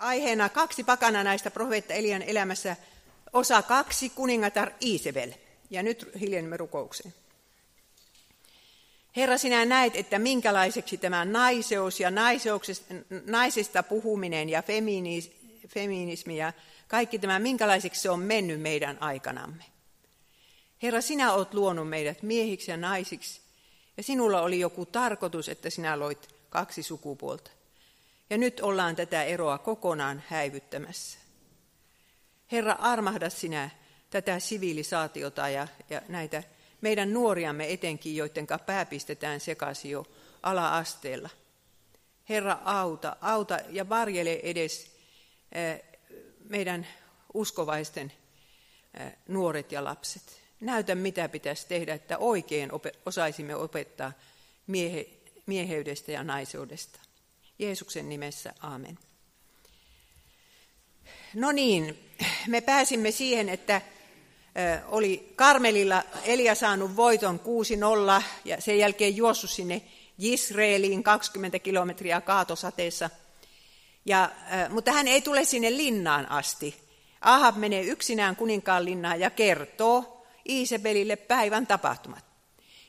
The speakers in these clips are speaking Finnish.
aiheena kaksi pakana näistä profeetta Elian elämässä, osa kaksi, kuningatar Iisebel. Ja nyt hiljennymme rukoukseen. Herra, sinä näet, että minkälaiseksi tämä naiseus ja naisesta puhuminen ja feminismi ja kaikki tämä, minkälaiseksi se on mennyt meidän aikanamme. Herra, sinä olet luonut meidät miehiksi ja naisiksi, ja sinulla oli joku tarkoitus, että sinä loit kaksi sukupuolta. Ja nyt ollaan tätä eroa kokonaan häivyttämässä. Herra, armahda sinä tätä sivilisaatiota ja, ja näitä meidän nuoriamme etenkin, joiden pää pistetään sekaisin jo ala-asteella. Herra, auta, auta ja varjele edes meidän uskovaisten nuoret ja lapset. Näytä, mitä pitäisi tehdä, että oikein osaisimme opettaa miehe, mieheydestä ja naiseudesta. Jeesuksen nimessä, aamen. No niin, me pääsimme siihen, että oli Karmelilla Elia saanut voiton 6-0 ja sen jälkeen juossut sinne Israeliin 20 kilometriä kaatosateessa. Ja, mutta hän ei tule sinne linnaan asti. Ahab menee yksinään kuninkaan linnaan ja kertoo Iisebelille päivän tapahtumat.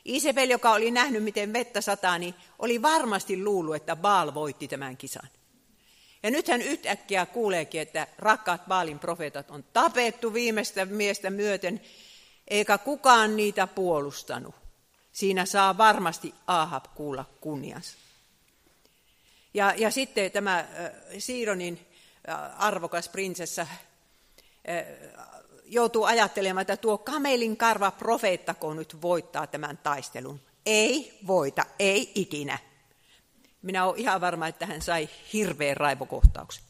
Isabel, joka oli nähnyt, miten vettä sataa, niin oli varmasti luullut, että Baal voitti tämän kisan. Ja nyt hän yhtäkkiä kuuleekin, että rakkaat Baalin profeetat on tapettu viimeistä miestä myöten, eikä kukaan niitä puolustanut. Siinä saa varmasti Ahab kuulla kunniansa. Ja, ja sitten tämä äh, Siironin äh, arvokas prinsessa äh, joutuu ajattelemaan, että tuo kamelin karva profeettako nyt voittaa tämän taistelun. Ei voita, ei ikinä. Minä olen ihan varma, että hän sai hirveän raivokohtauksen.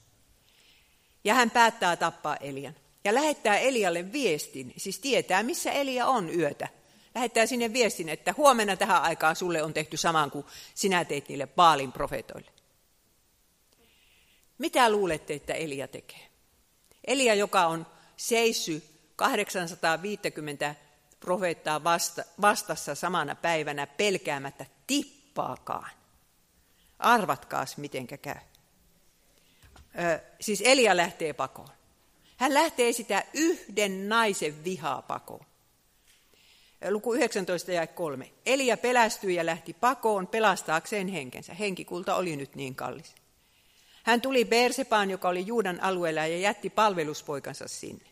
Ja hän päättää tappaa Elian. Ja lähettää Elialle viestin, siis tietää missä Elia on yötä. Lähettää sinne viestin, että huomenna tähän aikaan sulle on tehty saman kuin sinä teit niille Baalin profeetoille. Mitä luulette, että Elia tekee? Elia, joka on seissy 850 profeettaa vasta, vastassa samana päivänä pelkäämättä tippaakaan. Arvatkaas, mitenkä käy. Ö, siis Elia lähtee pakoon. Hän lähtee sitä yhden naisen vihaa pakoon. Luku 19 ja 3. Elia pelästyi ja lähti pakoon pelastaakseen henkensä. Henkikulta oli nyt niin kallis. Hän tuli Bersepaan, joka oli Juudan alueella, ja jätti palveluspoikansa sinne.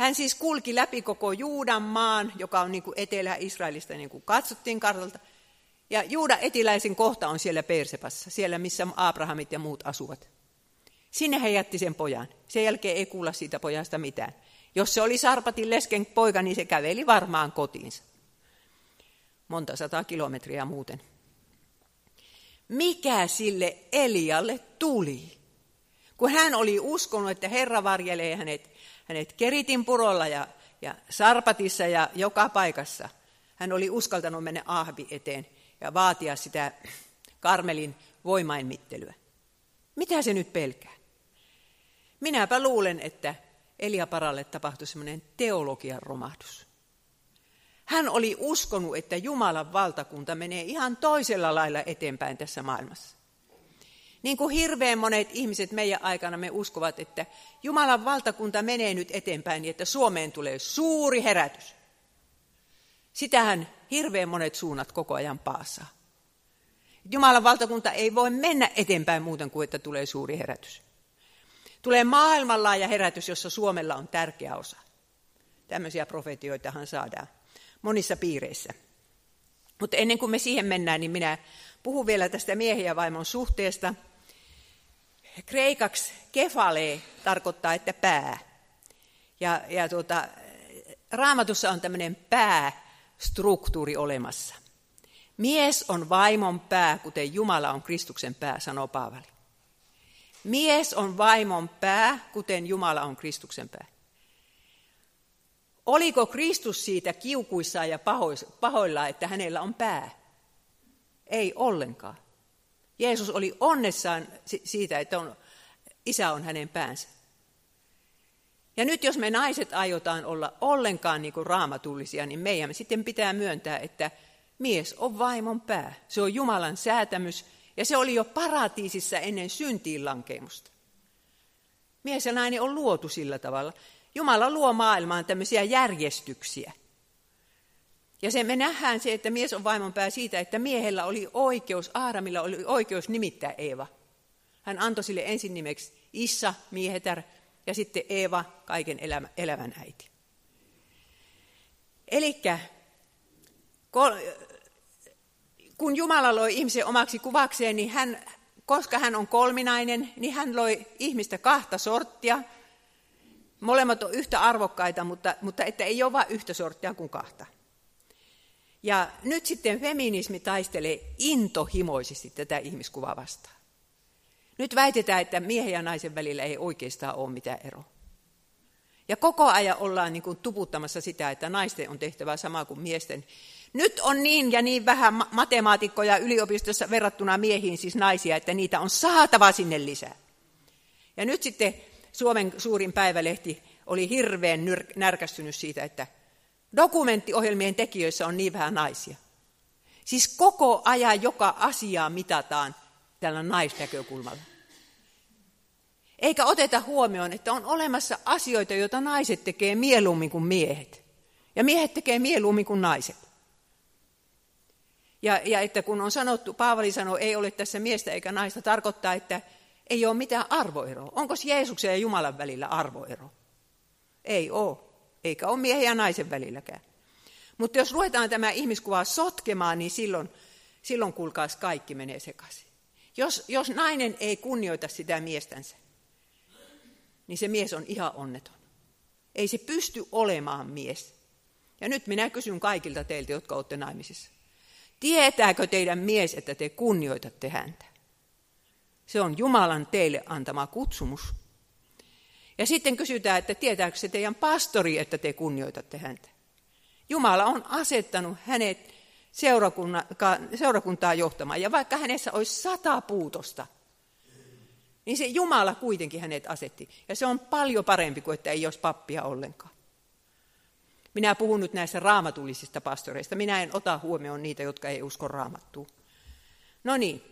Hän siis kulki läpi koko Juudan maan, joka on niin kuin Etelä-Israelista, niin kuin katsottiin kartalta. Ja Juudan etiläisen kohta on siellä Persepassa, siellä missä Abrahamit ja muut asuvat. Sinne hän jätti sen pojan. Sen jälkeen ei kuulla siitä pojasta mitään. Jos se oli Sarpatin lesken poika, niin se käveli varmaan kotiinsa. Monta sataa kilometriä muuten. Mikä sille Elialle tuli? Kun hän oli uskonut, että Herra varjelee hänet hänet Keritin purolla ja, ja Sarpatissa ja joka paikassa. Hän oli uskaltanut mennä Ahvi eteen ja vaatia sitä Karmelin voimainmittelyä. Mitä se nyt pelkää? Minäpä luulen, että Eliaparalle tapahtui semmoinen teologian romahdus. Hän oli uskonut, että Jumalan valtakunta menee ihan toisella lailla eteenpäin tässä maailmassa. Niin kuin hirveän monet ihmiset meidän aikana me uskovat, että Jumalan valtakunta menee nyt eteenpäin niin, että Suomeen tulee suuri herätys. Sitähän hirveän monet suunnat koko ajan paasaa. Jumalan valtakunta ei voi mennä eteenpäin muuten kuin, että tulee suuri herätys. Tulee maailmanlaaja herätys, jossa Suomella on tärkeä osa. Tämmöisiä profetioitahan saadaan monissa piireissä. Mutta ennen kuin me siihen mennään, niin minä puhun vielä tästä miehen ja vaimon suhteesta – kreikaksi kefale tarkoittaa, että pää. Ja, ja tuota, raamatussa on tämmöinen päästruktuuri olemassa. Mies on vaimon pää, kuten Jumala on Kristuksen pää, sanoo Paavali. Mies on vaimon pää, kuten Jumala on Kristuksen pää. Oliko Kristus siitä kiukuissaan ja pahoilla, että hänellä on pää? Ei ollenkaan. Jeesus oli onnessaan siitä, että on, isä on hänen päänsä. Ja nyt jos me naiset aiotaan olla ollenkaan niin kuin raamatullisia, niin meidän sitten pitää myöntää, että mies on vaimon pää. Se on Jumalan säätämys ja se oli jo paratiisissa ennen syntiin lankemusta. Mies ja nainen on luotu sillä tavalla. Jumala luo maailmaan tämmöisiä järjestyksiä. Ja se me nähdään se, että mies on vaimon pää siitä, että miehellä oli oikeus, Aaramilla oli oikeus nimittää Eeva. Hän antoi sille ensin nimeksi Issa, miehetär, ja sitten Eeva, kaiken elämä, elävän äiti. Eli kun Jumala loi ihmisen omaksi kuvakseen, niin hän, koska hän on kolminainen, niin hän loi ihmistä kahta sorttia. Molemmat on yhtä arvokkaita, mutta, mutta että ei ole vain yhtä sorttia kuin kahta. Ja nyt sitten feminismi taistelee intohimoisesti tätä ihmiskuvaa vastaan. Nyt väitetään, että miehen ja naisen välillä ei oikeastaan ole mitään eroa. Ja koko ajan ollaan niin kuin tuputtamassa sitä, että naisten on tehtävä sama kuin miesten. Nyt on niin ja niin vähän matemaatikkoja yliopistossa verrattuna miehiin, siis naisia, että niitä on saatava sinne lisää. Ja nyt sitten Suomen suurin päivälehti oli hirveän närkästynyt siitä, että dokumenttiohjelmien tekijöissä on niin vähän naisia. Siis koko ajan joka asiaa mitataan tällä naisnäkökulmalla. Eikä oteta huomioon, että on olemassa asioita, joita naiset tekee mieluummin kuin miehet. Ja miehet tekee mieluummin kuin naiset. Ja, ja että kun on sanottu, Paavali sanoo, ei ole tässä miestä eikä naista, tarkoittaa, että ei ole mitään arvoeroa. Onko Jeesuksen ja Jumalan välillä arvoero? Ei ole, eikä ole miehen ja naisen välilläkään. Mutta jos ruvetaan tämä ihmiskuva sotkemaan, niin silloin, silloin kuulkaas kaikki menee sekaisin. Jos, jos nainen ei kunnioita sitä miestänsä, niin se mies on ihan onneton. Ei se pysty olemaan mies. Ja nyt minä kysyn kaikilta teiltä, jotka olette naimisissa. Tietääkö teidän mies, että te kunnioitatte häntä? Se on Jumalan teille antama kutsumus. Ja sitten kysytään, että tietääkö se teidän pastori, että te kunnioitatte häntä? Jumala on asettanut hänet seurakuntaa johtamaan. Ja vaikka hänessä olisi sata puutosta, niin se Jumala kuitenkin hänet asetti. Ja se on paljon parempi kuin, että ei olisi pappia ollenkaan. Minä puhun nyt näistä raamatullisista pastoreista. Minä en ota huomioon niitä, jotka ei usko raamattua. No niin,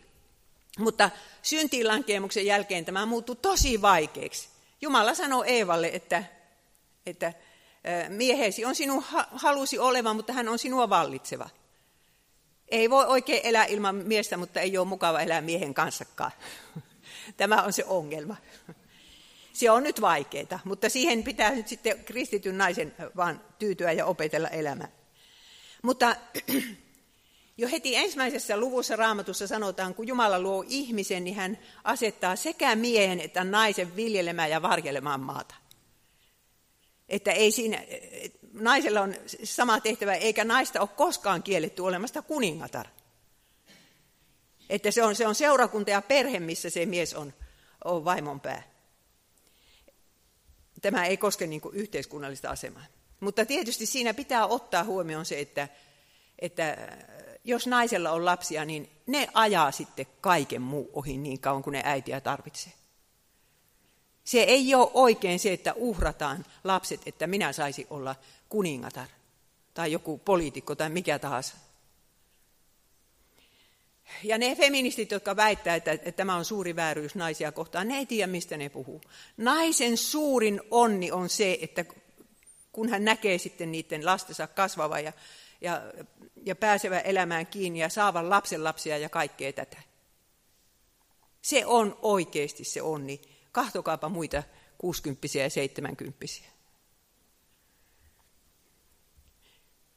mutta syntiinlankemuksen jälkeen tämä muuttui tosi vaikeaksi. Jumala sanoi Eevalle, että, että miehesi on sinun halusi oleva, mutta hän on sinua vallitseva. Ei voi oikein elää ilman miestä, mutta ei ole mukava elää miehen kanssakaan. Tämä on se ongelma. Se on nyt vaikeaa, mutta siihen pitää nyt sitten kristityn naisen vaan tyytyä ja opetella elämään. Mutta jo heti ensimmäisessä luvussa raamatussa sanotaan, kun Jumala luo ihmisen, niin hän asettaa sekä miehen että naisen viljelemään ja varjelemaan maata. Että ei siinä, naisella on sama tehtävä, eikä naista ole koskaan kielletty olemasta kuningatar. Että se on, se on seurakunta ja perhe, missä se mies on, on vaimon pää. Tämä ei koske niin yhteiskunnallista asemaa. Mutta tietysti siinä pitää ottaa huomioon se, että, että jos naisella on lapsia, niin ne ajaa sitten kaiken muu ohi niin kauan kuin ne äitiä tarvitsee. Se ei ole oikein se, että uhrataan lapset, että minä saisi olla kuningatar tai joku poliitikko tai mikä tahansa. Ja ne feministit, jotka väittää, että, että tämä on suuri vääryys naisia kohtaan, ne ei tiedä, mistä ne puhuu. Naisen suurin onni on se, että kun hän näkee sitten niiden lastensa kasvava ja, ja, ja pääsevä elämään kiinni ja saavan lapsen lapsia ja kaikkea tätä. Se on oikeasti se onni. Kahtokaapa muita 60 ja 70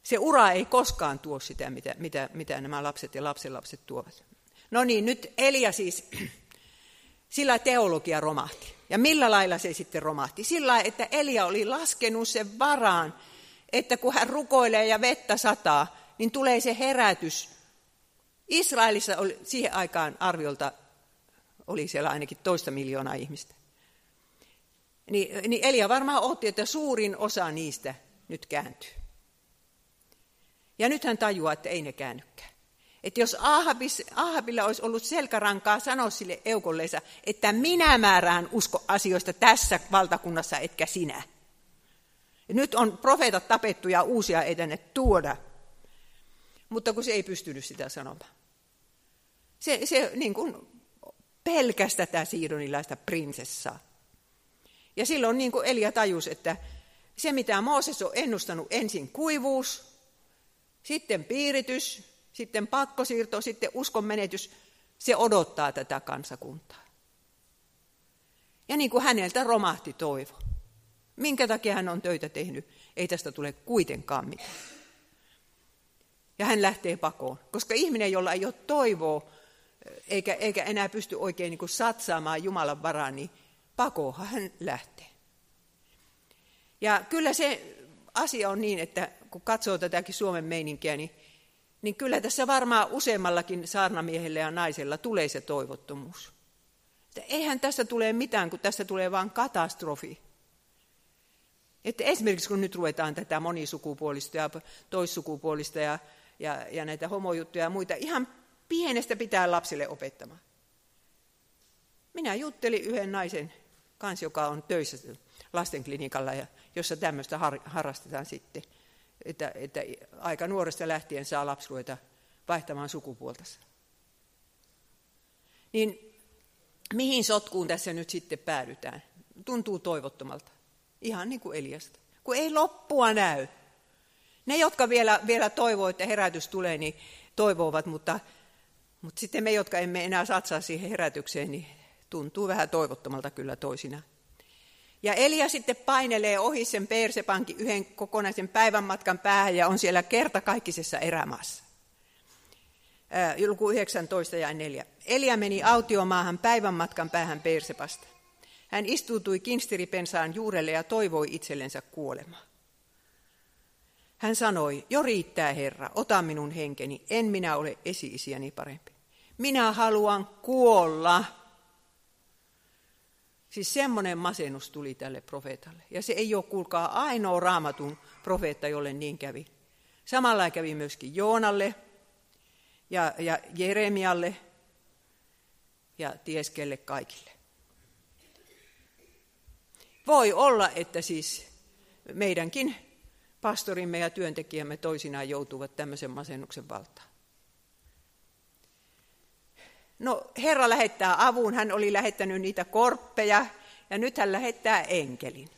Se ura ei koskaan tuo sitä, mitä, mitä, mitä nämä lapset ja lapsenlapset tuovat. No niin, nyt Elia siis, sillä teologia romahti. Ja millä lailla se sitten romahti? Sillä että Elia oli laskenut sen varaan, että kun hän rukoilee ja vettä sataa, niin tulee se herätys. Israelissa oli siihen aikaan arviolta oli siellä ainakin toista miljoonaa ihmistä. Niin, niin Elia varmaan otti, että suurin osa niistä nyt kääntyy. Ja nyt hän tajuaa, että ei ne käännykään. Että jos Ahabis, Ahabilla olisi ollut selkärankaa sanoa sille eukolleessa, että minä määrään usko asioista tässä valtakunnassa, etkä sinä. Ja nyt on profeetat tapettu ja uusia ei tänne tuoda. Mutta kun se ei pystynyt sitä sanomaan. Se, se niin kuin pelkästä tätä siidonilaista prinsessaa. Ja silloin niin kuin Elia tajus, että se mitä Mooses on ennustanut, ensin kuivuus, sitten piiritys, sitten pakkosiirto, sitten uskonmenetys, se odottaa tätä kansakuntaa. Ja niin kuin häneltä romahti toivo. Minkä takia hän on töitä tehnyt? Ei tästä tule kuitenkaan mitään. Ja hän lähtee pakoon, koska ihminen, jolla ei ole toivoa, eikä, eikä enää pysty oikein niin kuin satsaamaan Jumalan varaan, niin pakoon hän lähtee. Ja kyllä se asia on niin, että kun katsoo tätäkin Suomen meininkiä, niin, niin kyllä tässä varmaan useammallakin saarnamiehellä ja naisella tulee se toivottomuus. Että eihän tästä tule mitään, kun tästä tulee vain katastrofi. Että esimerkiksi kun nyt ruvetaan tätä monisukupuolista ja toissukupuolista ja, ja, ja näitä homojuttuja ja muita ihan pienestä pitää lapsille opettamaan. Minä juttelin yhden naisen kanssa, joka on töissä lastenklinikalla, ja jossa tämmöistä har, harrastetaan sitten, että, että aika nuoresta lähtien saa lapsi ruveta vaihtamaan sukupuoltansa. Niin mihin sotkuun tässä nyt sitten päädytään? Tuntuu toivottomalta. Ihan niin kuin Eliasta. Kun ei loppua näy. Ne, jotka vielä, vielä toivoo, että herätys tulee, niin toivovat, mutta, mutta sitten me, jotka emme enää satsaa siihen herätykseen, niin tuntuu vähän toivottomalta kyllä toisina. Ja Elia sitten painelee ohi sen Persepankin yhden kokonaisen päivän matkan päähän ja on siellä kertakaikkisessa erämaassa. Luku 19 ja 4. Elia meni autiomaahan päivän matkan päähän Persepasta. Hän istuutui kinstiripensaan juurelle ja toivoi itsellensä kuolemaa. Hän sanoi, jo riittää Herra, ota minun henkeni, en minä ole esi-isiäni parempi. Minä haluan kuolla. Siis semmoinen masennus tuli tälle profeetalle. Ja se ei ole, kuulkaa, ainoa raamatun profeetta, jolle niin kävi. Samalla kävi myöskin Joonalle ja, ja Jeremialle ja tieskelle kaikille. Voi olla, että siis meidänkin pastorimme ja työntekijämme toisinaan joutuvat tämmöisen masennuksen valtaan. No, Herra lähettää avun, hän oli lähettänyt niitä korppeja ja nyt hän lähettää enkelin.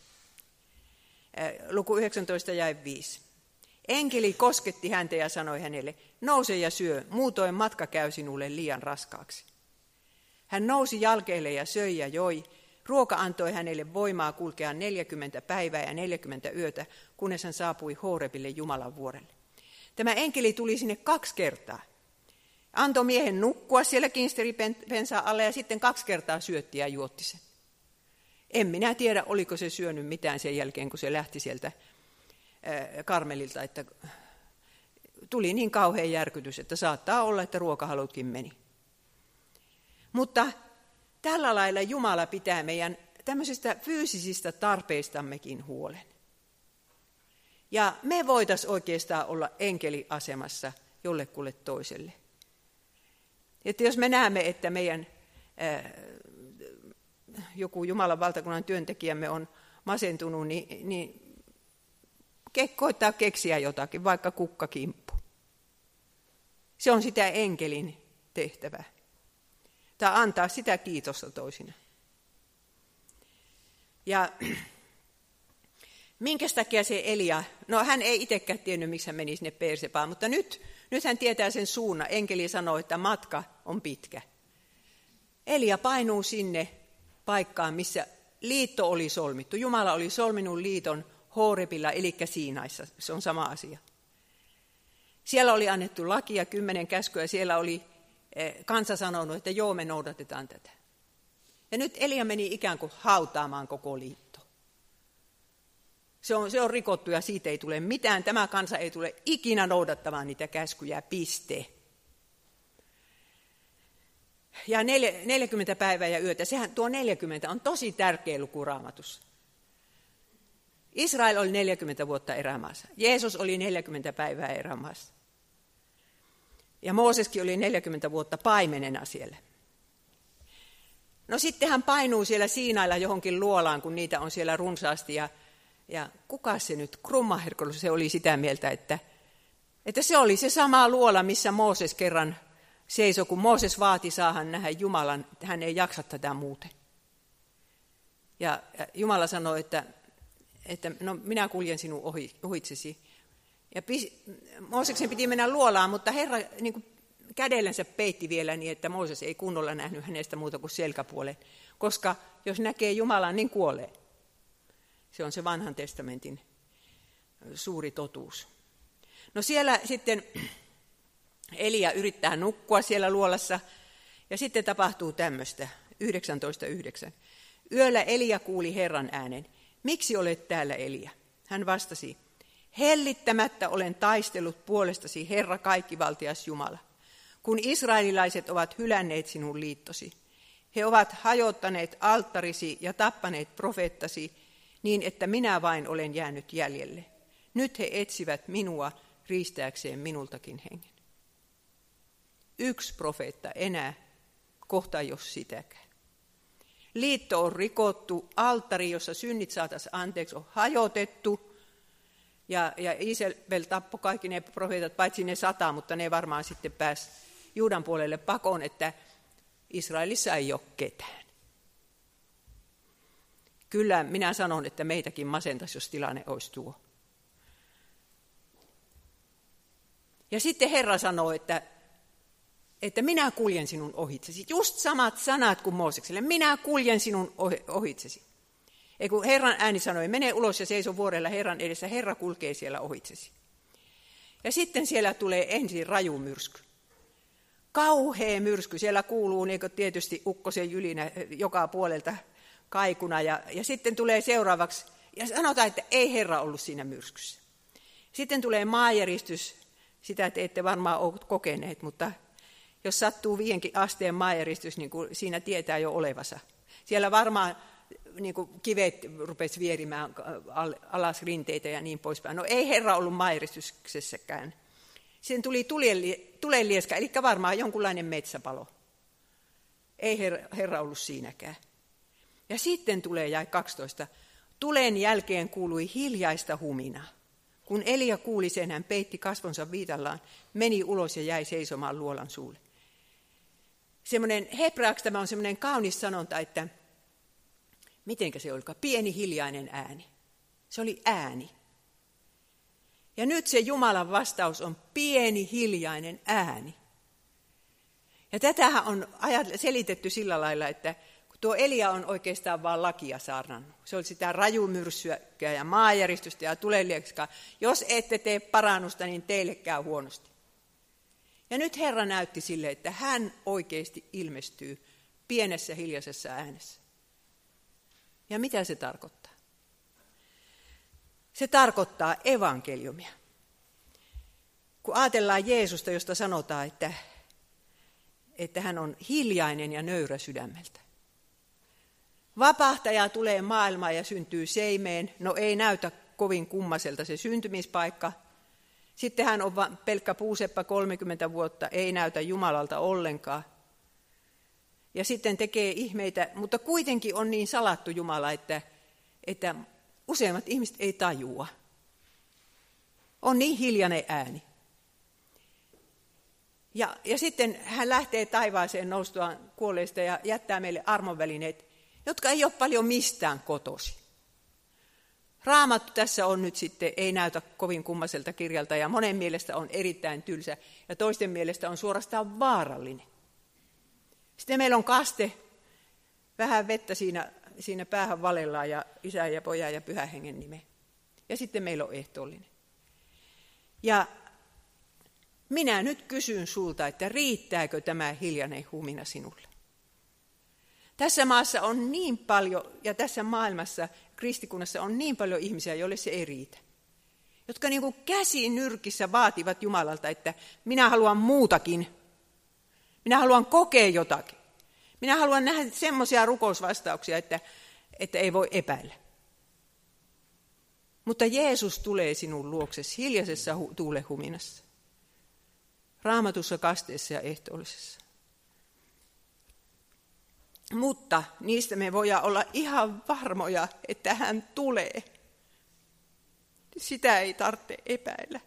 Luku 19 jäi 5. Enkeli kosketti häntä ja sanoi hänelle, nouse ja syö, muutoin matka käy sinulle liian raskaaksi. Hän nousi jalkeille ja söi ja joi. Ruoka antoi hänelle voimaa kulkea 40 päivää ja 40 yötä, kunnes hän saapui Horebille Jumalan vuorelle. Tämä enkeli tuli sinne kaksi kertaa. Antoi miehen nukkua siellä kinsteripensaa alle ja sitten kaksi kertaa syötti ja juotti sen. En minä tiedä, oliko se syönyt mitään sen jälkeen, kun se lähti sieltä Karmelilta, että tuli niin kauhean järkytys, että saattaa olla, että ruokahalutkin meni. Mutta tällä lailla Jumala pitää meidän tämmöisistä fyysisistä tarpeistammekin huolen. Ja me voitaisiin oikeastaan olla enkeliasemassa jollekulle toiselle. Että jos me näemme, että meidän ää, joku Jumalan valtakunnan työntekijämme on masentunut, niin, niin koittaa keksiä jotakin, vaikka kukkakimppu. Se on sitä enkelin tehtävää. Tai antaa sitä kiitosta toisina. Ja minkä takia se Elia, no hän ei itsekään tiennyt, miksi hän meni sinne Persepaan, mutta nyt, nyt hän tietää sen suunnan. Enkeli sanoi, että matka on pitkä. Elia painuu sinne paikkaan, missä liitto oli solmittu. Jumala oli solminut liiton Horebilla, eli Siinaissa. Se on sama asia. Siellä oli annettu laki ja kymmenen käskyä, siellä oli kansa sanonut, että joo, me noudatetaan tätä. Ja nyt Elia meni ikään kuin hautaamaan koko liitto. Se on, se on rikottu ja siitä ei tule mitään. Tämä kansa ei tule ikinä noudattamaan niitä käskyjä, piste. Ja 40 päivää ja yötä, sehän tuo 40 on tosi tärkeä luku raamatussa. Israel oli 40 vuotta erämaassa. Jeesus oli 40 päivää erämaassa. Ja Mooseskin oli 40 vuotta paimenena siellä. No sitten hän painuu siellä Siinailla johonkin luolaan, kun niitä on siellä runsaasti. Ja, ja kuka se nyt, Krummaherkolu, se oli sitä mieltä, että, että se oli se sama luola, missä Mooses kerran seisoi, kun Mooses vaati saahan nähdä Jumalan, hän ei jaksa tätä muuten. Ja Jumala sanoi, että, että no, minä kuljen sinun ohi, ohitsesi. Ja Mooseksen piti mennä luolaan, mutta Herra niin kuin kädellensä peitti vielä niin, että Mooses ei kunnolla nähnyt hänestä muuta kuin selkäpuolen. Koska jos näkee Jumalan, niin kuolee. Se on se vanhan testamentin suuri totuus. No siellä sitten Elia yrittää nukkua siellä luolassa ja sitten tapahtuu tämmöistä 19.9. Yöllä Elia kuuli Herran äänen. Miksi olet täällä Elia? Hän vastasi, hellittämättä olen taistellut puolestasi Herra kaikkivaltias Jumala. Kun israelilaiset ovat hylänneet sinun liittosi, he ovat hajottaneet alttarisi ja tappaneet profeettasi niin, että minä vain olen jäänyt jäljelle. Nyt he etsivät minua riistääkseen minultakin hengen. Yksi profeetta enää, kohta jos sitäkään. Liitto on rikottu, alttari, jossa synnit saataisiin anteeksi, on hajotettu. Ja, ja Isabel tappoi kaikki ne profeetat, paitsi ne sata, mutta ne varmaan sitten pääsi Juudan puolelle pakoon, että Israelissa ei ole ketään. Kyllä minä sanon, että meitäkin masentaisi, jos tilanne olisi tuo. Ja sitten Herra sanoo, että, että minä kuljen sinun ohitsesi. Just samat sanat kuin Moosekselle. Minä kuljen sinun ohitsesi. Ei kun Herran ääni sanoi, mene ulos ja seiso vuorella Herran edessä, Herra kulkee siellä ohitsesi. Ja sitten siellä tulee ensin raju myrsky. Kauhea myrsky, siellä kuuluu niin tietysti ukkosen jylinä joka puolelta kaikuna. Ja, ja sitten tulee seuraavaksi, ja sanotaan, että ei Herra ollut siinä myrskyssä. Sitten tulee maajäristys, sitä te ette varmaan ole kokeneet, mutta jos sattuu viienkin asteen maajäristys, niin kuin siinä tietää jo olevansa. Siellä varmaan niin kuin kivet rupesi vierimään alas rinteitä ja niin poispäin. No ei Herra ollut maajäristyksessäkään. Sitten tuli tulenlieska, eli varmaan jonkunlainen metsäpalo. Ei Herra ollut siinäkään. Ja sitten tulee jäi 12. Tulen jälkeen kuului hiljaista huminaa. Kun Elia kuuli sen, hän peitti kasvonsa viitallaan, meni ulos ja jäi seisomaan luolan suulle. Semmoinen, hebraaksi tämä on semmoinen kaunis sanonta, että mitenkä se olikaan, pieni hiljainen ääni. Se oli ääni. Ja nyt se Jumalan vastaus on pieni hiljainen ääni. Ja tätähän on selitetty sillä lailla, että Tuo Elia on oikeastaan vain lakia saarnannut. Se oli sitä rajumyrssyä ja maajäristystä ja tuleliekska. Jos ette tee parannusta, niin teille käy huonosti. Ja nyt Herra näytti sille, että hän oikeasti ilmestyy pienessä hiljaisessa äänessä. Ja mitä se tarkoittaa? Se tarkoittaa evankeliumia. Kun ajatellaan Jeesusta, josta sanotaan, että, että hän on hiljainen ja nöyrä sydämeltä. Vapahtaja tulee maailmaan ja syntyy seimeen. No ei näytä kovin kummaselta se syntymispaikka. Sitten hän on pelkkä puuseppä 30 vuotta, ei näytä Jumalalta ollenkaan. Ja sitten tekee ihmeitä, mutta kuitenkin on niin salattu Jumala, että, että useimmat ihmiset ei tajua. On niin hiljainen ääni. Ja, ja sitten hän lähtee taivaaseen noustuaan kuolleista ja jättää meille armonvälineet jotka ei ole paljon mistään kotosi. Raamattu tässä on nyt sitten, ei näytä kovin kummaselta kirjalta ja monen mielestä on erittäin tylsä ja toisten mielestä on suorastaan vaarallinen. Sitten meillä on kaste, vähän vettä siinä, siinä päähän valellaan ja isä ja poja ja pyhä hengen nime. Ja sitten meillä on ehtoollinen. Ja minä nyt kysyn sulta, että riittääkö tämä hiljainen humina sinulle? Tässä maassa on niin paljon, ja tässä maailmassa, kristikunnassa on niin paljon ihmisiä, joille se ei riitä. Jotka niin käsi nyrkissä vaativat Jumalalta, että minä haluan muutakin. Minä haluan kokea jotakin. Minä haluan nähdä semmoisia rukousvastauksia, että, että ei voi epäillä. Mutta Jeesus tulee sinun luoksesi hiljaisessa tuulehuminassa. Raamatussa, kasteessa ja ehtoollisessa. Mutta niistä me voidaan olla ihan varmoja, että hän tulee. Sitä ei tarvitse epäillä.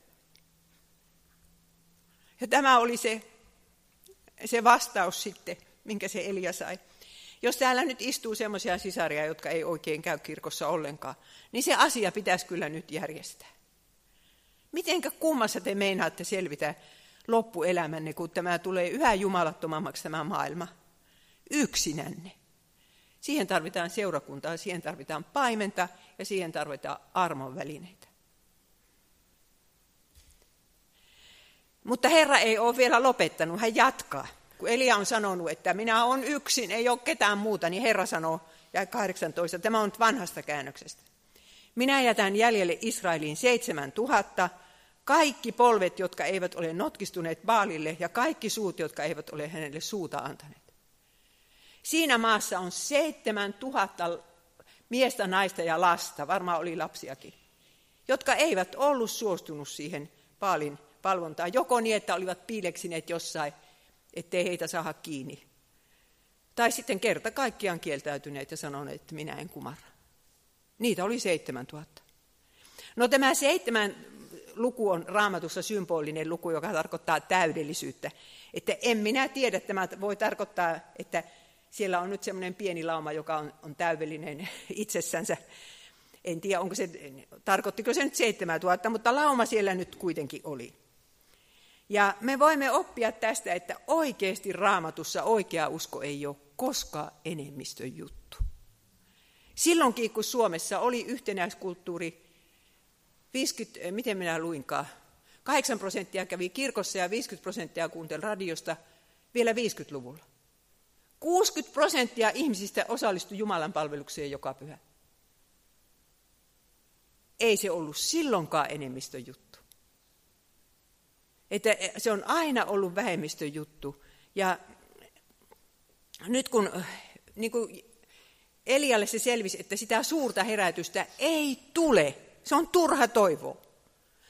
Ja tämä oli se, se vastaus sitten, minkä se Elia sai. Jos täällä nyt istuu semmoisia sisaria, jotka ei oikein käy kirkossa ollenkaan, niin se asia pitäisi kyllä nyt järjestää. Mitenkä kummassa te meinaatte selvitä loppuelämänne, kun tämä tulee yhä jumalattomammaksi tämä maailma? Yksinänne. Siihen tarvitaan seurakuntaa, siihen tarvitaan paimenta ja siihen tarvitaan armon välineitä. Mutta Herra ei ole vielä lopettanut, hän jatkaa. Kun Elia on sanonut, että minä olen yksin, ei ole ketään muuta, niin Herra sanoo, ja 18, tämä on vanhasta käännöksestä. Minä jätän jäljelle Israeliin seitsemän tuhatta, kaikki polvet, jotka eivät ole notkistuneet Baalille, ja kaikki suut, jotka eivät ole hänelle suuta antaneet. Siinä maassa on seitsemän tuhatta miestä, naista ja lasta, varmaan oli lapsiakin, jotka eivät ollut suostunut siihen Baalin valvontaan. Joko niin, että olivat piileksineet jossain, ettei heitä saada kiinni. Tai sitten kerta kaikkiaan kieltäytyneet ja sanoneet, että minä en kumarra. Niitä oli seitsemän tuhatta. No tämä seitsemän luku on raamatussa symbolinen luku, joka tarkoittaa täydellisyyttä. Että en minä tiedä, tämä voi tarkoittaa, että siellä on nyt semmoinen pieni lauma, joka on, on täydellinen itsessänsä. En tiedä, onko se, tarkoittiko se nyt 7000, mutta lauma siellä nyt kuitenkin oli. Ja me voimme oppia tästä, että oikeasti raamatussa oikea usko ei ole koskaan enemmistön juttu. Silloinkin, kun Suomessa oli yhtenäiskulttuuri, 50, eh, miten minä luinkaan, 8 prosenttia kävi kirkossa ja 50 prosenttia kuunteli radiosta vielä 50-luvulla. 60 prosenttia ihmisistä osallistui Jumalan palvelukseen joka pyhä. Ei se ollut silloinkaan enemmistön juttu. Että se on aina ollut vähemmistön juttu. Ja nyt kun, niin kuin Elialle se selvisi, että sitä suurta herätystä ei tule, se on turha toivo.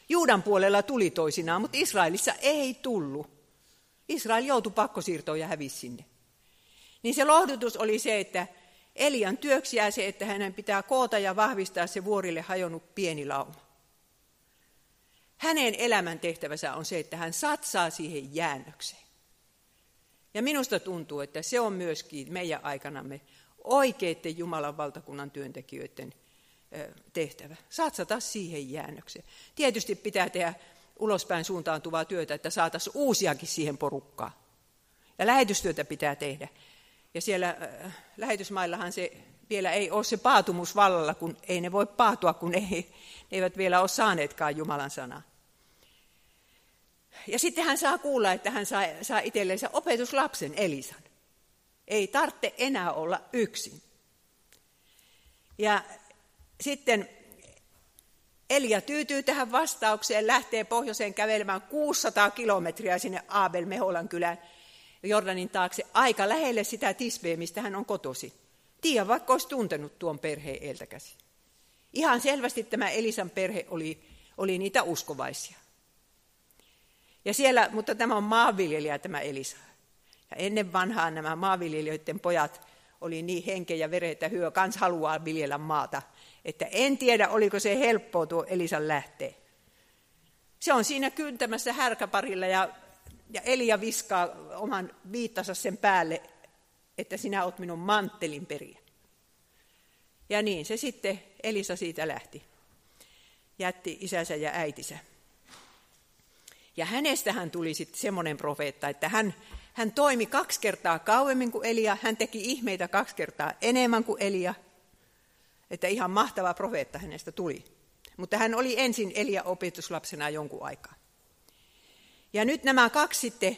Juudan puolella tuli toisinaan, mutta Israelissa ei tullut. Israel joutui pakkosiirtoon ja hävisi sinne. Niin se lohdutus oli se, että Elian työksi jää se, että hänen pitää koota ja vahvistaa se vuorille hajonnut pieni lauma. Hänen elämän tehtävänsä on se, että hän satsaa siihen jäännökseen. Ja minusta tuntuu, että se on myöskin meidän aikanamme oikeiden Jumalan valtakunnan työntekijöiden tehtävä. Satsata siihen jäännökseen. Tietysti pitää tehdä ulospäin suuntaantuvaa työtä, että saataisiin uusiakin siihen porukkaan. Ja lähetystyötä pitää tehdä. Ja siellä äh, lähetysmaillahan se vielä ei ole se paatumus vallalla, kun ei ne voi paatua, kun ei, ne eivät vielä ole saaneetkaan Jumalan sanaa. Ja sitten hän saa kuulla, että hän saa, saa itsellensä opetuslapsen Elisan. Ei tarvitse enää olla yksin. Ja sitten Elia tyytyy tähän vastaukseen, lähtee pohjoiseen kävelemään 600 kilometriä sinne Aabel Meholan kylään Jordanin taakse aika lähelle sitä Tisbeä, mistä hän on kotosi. Tiedä, vaikka olisi tuntenut tuon perheen eiltä käsi. Ihan selvästi tämä Elisan perhe oli, oli niitä uskovaisia. Ja siellä, mutta tämä on maanviljelijä tämä Elisa. Ja ennen vanhaa nämä maanviljelijöiden pojat oli niin henkeä ja veret, että hyö kans haluaa viljellä maata. Että en tiedä, oliko se helppoa tuo Elisan lähteä. Se on siinä kyntämässä härkäparilla ja ja Elia viskaa oman viittansa sen päälle, että sinä olet minun manttelin periä. Ja niin se sitten Elisa siitä lähti. Jätti isänsä ja äitinsä. Ja hänestähän tuli sitten semmoinen profeetta, että hän, hän toimi kaksi kertaa kauemmin kuin Elia, hän teki ihmeitä kaksi kertaa enemmän kuin Elia. Että ihan mahtava profeetta hänestä tuli. Mutta hän oli ensin Elia opetuslapsena jonkun aikaa. Ja nyt nämä kaksi sitten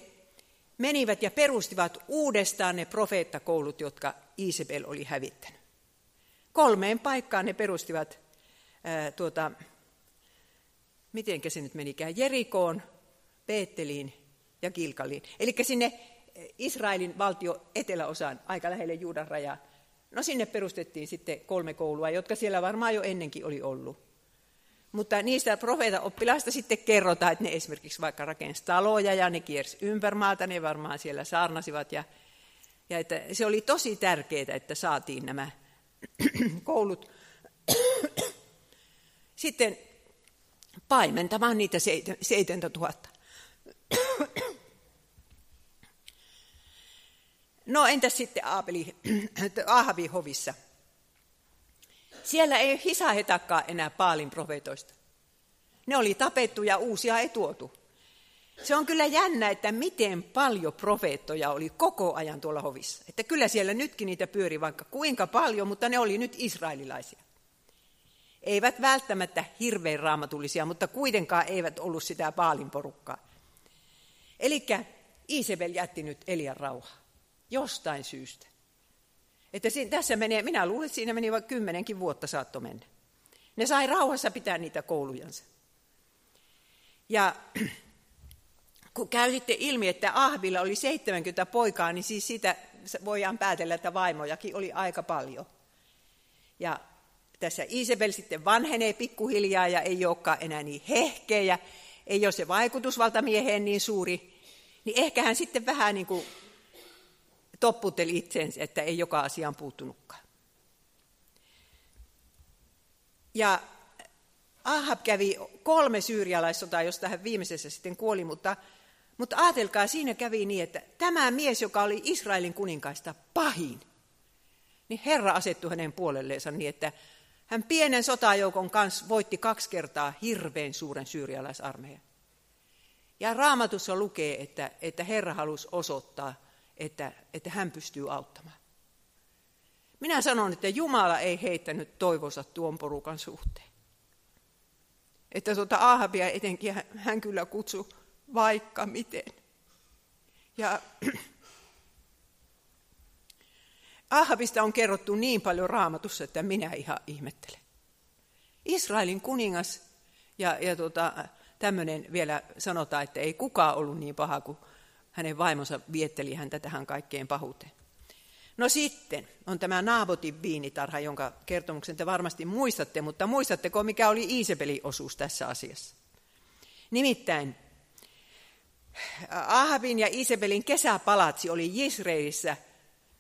menivät ja perustivat uudestaan ne profeettakoulut, jotka Isabel oli hävittänyt. Kolmeen paikkaan ne perustivat, ää, tuota, miten se nyt menikään, Jerikoon, Peetteliin ja Kilkaliin. Eli sinne Israelin valtio eteläosaan, aika lähelle Juudan rajaa. No sinne perustettiin sitten kolme koulua, jotka siellä varmaan jo ennenkin oli ollut. Mutta niistä profeetan oppilaista sitten kerrotaan, että ne esimerkiksi vaikka rakensi taloja ja ne kiersi ympärmaalta, ne varmaan siellä saarnasivat. Ja, ja että se oli tosi tärkeää, että saatiin nämä koulut sitten paimentamaan niitä 7000. No entäs sitten Aapeli, Ahabi hovissa? Siellä ei hisahetakaan enää Paalin profeetoista. Ne oli tapettu ja uusia ei tuotu. Se on kyllä jännä, että miten paljon profeettoja oli koko ajan tuolla hovissa. Että kyllä siellä nytkin niitä pyöri vaikka kuinka paljon, mutta ne oli nyt israelilaisia. Eivät välttämättä hirveän raamatullisia, mutta kuitenkaan eivät ollut sitä Paalin porukkaa. Eli Isabel jätti nyt Elian rauhaa. Jostain syystä. Että siinä, tässä menee, minä luulen, että siinä meni vaikka kymmenenkin vuotta saatto mennä. Ne sai rauhassa pitää niitä koulujansa. Ja kun käy sitten ilmi, että Ahvilla oli 70 poikaa, niin siis siitä voidaan päätellä, että vaimojakin oli aika paljon. Ja tässä Isabel sitten vanhenee pikkuhiljaa ja ei olekaan enää niin hehkeä ei ole se vaikutusvalta mieheen niin suuri, niin ehkä hän sitten vähän niin kuin topputteli itsensä, että ei joka asiaan puuttunutkaan. Ja Ahab kävi kolme syyrialaissotaa, josta hän viimeisessä sitten kuoli, mutta, mutta ajatelkaa, siinä kävi niin, että tämä mies, joka oli Israelin kuninkaista pahin, niin Herra asettui hänen puolelleensa niin, että hän pienen sotajoukon kanssa voitti kaksi kertaa hirveän suuren syyrialaisarmeijan. Ja raamatussa lukee, että, että Herra halusi osoittaa, että, että hän pystyy auttamaan. Minä sanon, että Jumala ei heittänyt toivonsa tuon porukan suhteen. Että tuota Ahabia etenkin hän, kyllä kutsui vaikka miten. Ja Ahabista on kerrottu niin paljon raamatussa, että minä ihan ihmettelen. Israelin kuningas ja, ja tota, tämmöinen vielä sanotaan, että ei kukaan ollut niin paha kuin hänen vaimonsa vietteli häntä tähän kaikkeen pahuuteen. No sitten on tämä Naabotin viinitarha, jonka kertomuksen te varmasti muistatte, mutta muistatteko, mikä oli Iisebelin osuus tässä asiassa? Nimittäin Ahabin ja Isabelin kesäpalatsi oli Israelissa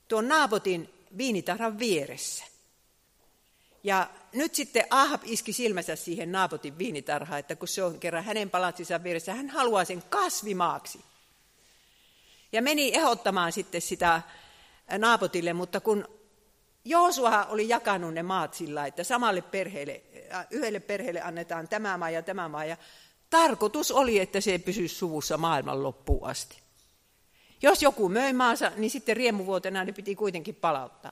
tuon Naabotin viinitarhan vieressä. Ja nyt sitten Ahab iski silmänsä siihen Naabotin viinitarhaan, että kun se on kerran hänen palatsinsa vieressä, hän haluaa sen kasvimaaksi. Ja meni ehdottamaan sitten sitä Naapotille, mutta kun Joosua oli jakanut ne maat sillä, että samalle perheelle, yhdelle perheelle annetaan tämä maa ja tämä maa, ja tarkoitus oli, että se pysyisi suvussa maailman loppuun asti. Jos joku möi maansa, niin sitten riemuvuotena ne piti kuitenkin palauttaa.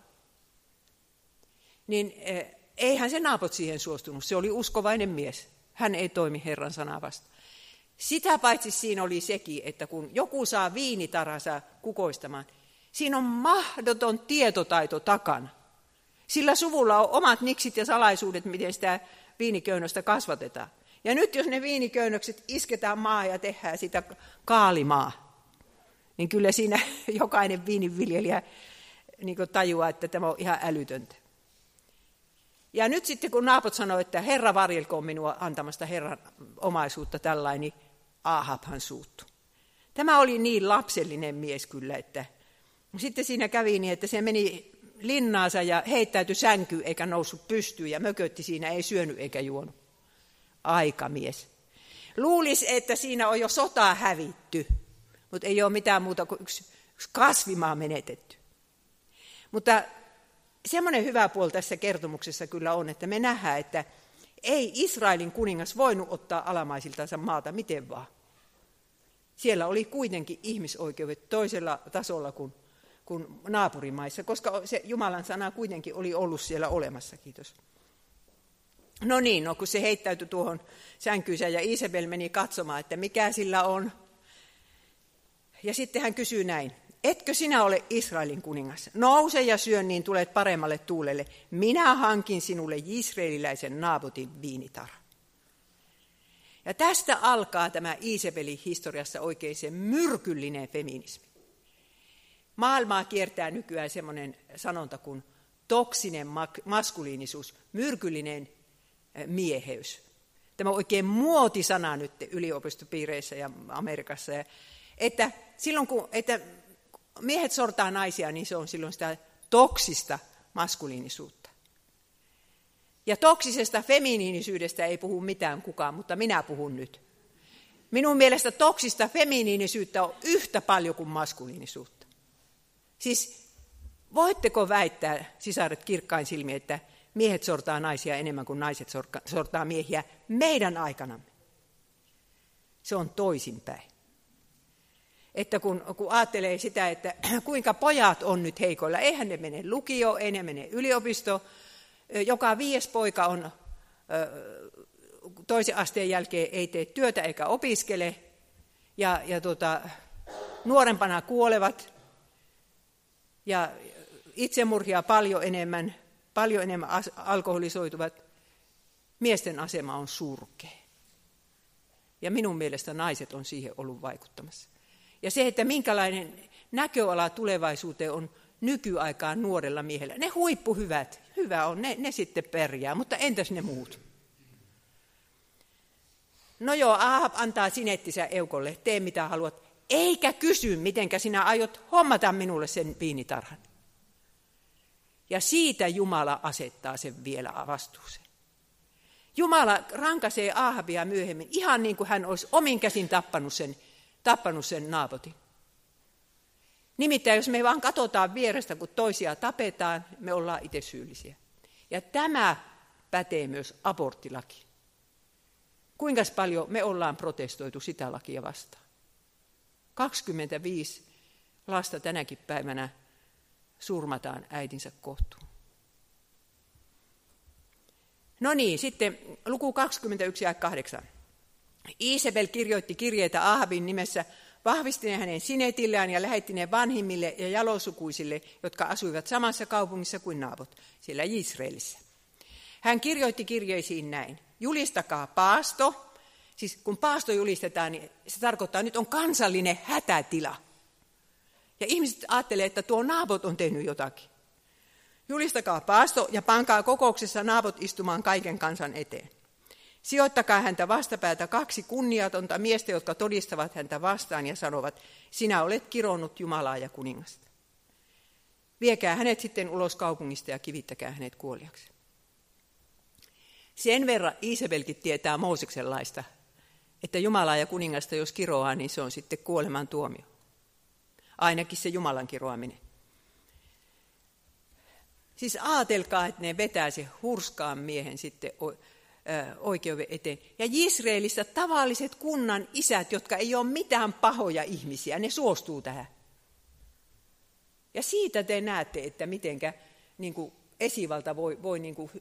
Niin eihän se naapot siihen suostunut, se oli uskovainen mies. Hän ei toimi Herran sanaa vasta. Sitä paitsi siinä oli sekin, että kun joku saa viinitarhansa kukoistamaan, siinä on mahdoton tietotaito takana. Sillä suvulla on omat niksit ja salaisuudet, miten sitä viiniköynnöstä kasvatetaan. Ja nyt jos ne viiniköynnökset isketään maa ja tehdään sitä kaalimaa, niin kyllä siinä jokainen viininviljelijä niin tajuaa, että tämä on ihan älytöntä. Ja nyt sitten kun naapot sanoi, että Herra varjelkoon minua antamasta Herran omaisuutta tällainen, niin Ahabhan suuttu. Tämä oli niin lapsellinen mies kyllä, että sitten siinä kävi niin, että se meni linnaansa ja heittäytyi sänky eikä noussut pystyyn ja mökötti siinä, ei syönyt eikä juonut. Aikamies. Luulisi, että siinä on jo sota hävitty, mutta ei ole mitään muuta kuin yksi, yksi kasvimaa menetetty. Mutta semmoinen hyvä puoli tässä kertomuksessa kyllä on, että me nähdään, että ei Israelin kuningas voinut ottaa alamaisiltansa maata miten vaan. Siellä oli kuitenkin ihmisoikeudet toisella tasolla kuin, kuin naapurimaissa, koska se Jumalan sana kuitenkin oli ollut siellä olemassa, kiitos. No niin, no kun se heittäytyi tuohon sänkyyseen ja Isabel meni katsomaan, että mikä sillä on. Ja sitten hän kysyy näin, etkö sinä ole Israelin kuningas? Nouse ja syö, niin tulet paremmalle tuulelle. Minä hankin sinulle israeliläisen Naabotin viinitar. Ja tästä alkaa tämä Iisebelin historiassa oikein se myrkyllinen feminismi. Maailmaa kiertää nykyään semmoinen sanonta kuin toksinen maskuliinisuus, myrkyllinen eh, mieheys. Tämä on oikein muotisana nyt yliopistopiireissä ja Amerikassa. Että silloin kun että miehet sortaa naisia, niin se on silloin sitä toksista maskuliinisuutta. Ja toksisesta feminiinisyydestä ei puhu mitään kukaan, mutta minä puhun nyt. Minun mielestä toksista feminiinisyyttä on yhtä paljon kuin maskuliinisuutta. Siis voitteko väittää, sisaret kirkkain silmi, että miehet sortaa naisia enemmän kuin naiset sortaa miehiä meidän aikanamme? Se on toisinpäin. Että kun, kun ajattelee sitä, että kuinka pojat on nyt heikoilla, eihän ne mene lukio, ei ne mene yliopisto, joka viies poika on toisen asteen jälkeen ei tee työtä eikä opiskele, ja, ja tota, nuorempana kuolevat, ja itsemurhia paljon enemmän, paljon enemmän alkoholisoituvat, miesten asema on surkea. Ja minun mielestä naiset on siihen ollut vaikuttamassa. Ja se, että minkälainen näköala tulevaisuuteen on nykyaikaan nuorella miehellä. Ne huippuhyvät, hyvä on, ne, ne sitten pärjää, mutta entäs ne muut? No joo, Ahab antaa sinettisä Eukolle, tee mitä haluat, eikä kysy, mitenkä sinä aiot hommata minulle sen viinitarhan. Ja siitä Jumala asettaa sen vielä vastuuseen. Jumala rankaisee Ahabia myöhemmin, ihan niin kuin hän olisi omin käsin tappanut sen, tappanut sen naapotin. Nimittäin jos me vaan katsotaan vierestä, kun toisia tapetaan, me ollaan itse syyllisiä. Ja tämä pätee myös aborttilaki. Kuinka paljon me ollaan protestoitu sitä lakia vastaan? 25 lasta tänäkin päivänä surmataan äitinsä kohtuun. No niin, sitten luku 21 ja 8. Isabel kirjoitti kirjeitä Ahabin nimessä vahvistineen hänen sinetillään ja lähetti vanhimmille ja jalosukuisille, jotka asuivat samassa kaupungissa kuin naapot, siellä Israelissa. Hän kirjoitti kirjeisiin näin. Julistakaa paasto. Siis kun paasto julistetaan, niin se tarkoittaa, että nyt on kansallinen hätätila. Ja ihmiset ajattelee, että tuo naapot on tehnyt jotakin. Julistakaa paasto ja pankaa kokouksessa naapot istumaan kaiken kansan eteen. Sijoittakaa häntä vastapäätä kaksi kunniatonta miestä, jotka todistavat häntä vastaan ja sanovat, sinä olet kironnut Jumalaa ja kuningasta. Viekää hänet sitten ulos kaupungista ja kivittäkää hänet kuoliaksi. Sen verran Iisabelkin tietää Mooseksen laista, että Jumalaa ja kuningasta jos kiroaa, niin se on sitten kuoleman tuomio. Ainakin se Jumalan kiroaminen. Siis ajatelkaa, että ne vetää se hurskaan miehen sitten oikeuden eteen. Ja Israelissa tavalliset kunnan isät, jotka ei ole mitään pahoja ihmisiä, ne suostuu tähän. Ja siitä te näette, että mitenkä niin esivalta voi, voi niin kuin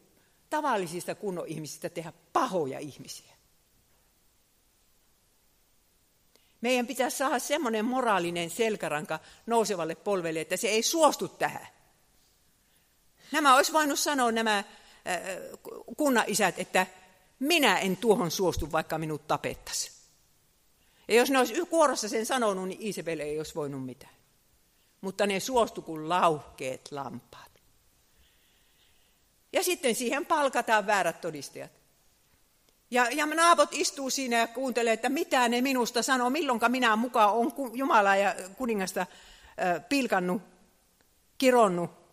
tavallisista kunnon ihmisistä tehdä pahoja ihmisiä. Meidän pitäisi saada semmoinen moraalinen selkäranka nousevalle polvelle, että se ei suostu tähän. Nämä olisi voinut sanoa nämä kunnan isät, että minä en tuohon suostu, vaikka minut tapettaisiin. Ja jos ne olisi kuorossa sen sanonut, niin Isabel ei olisi voinut mitään. Mutta ne suostu kuin lauhkeet lampaat. Ja sitten siihen palkataan väärät todistajat. Ja, ja naapot istuu siinä ja kuuntelee, että mitä ne minusta sanoo, milloinka minä mukaan on Jumala ja kuningasta äh, pilkannut, kironnut.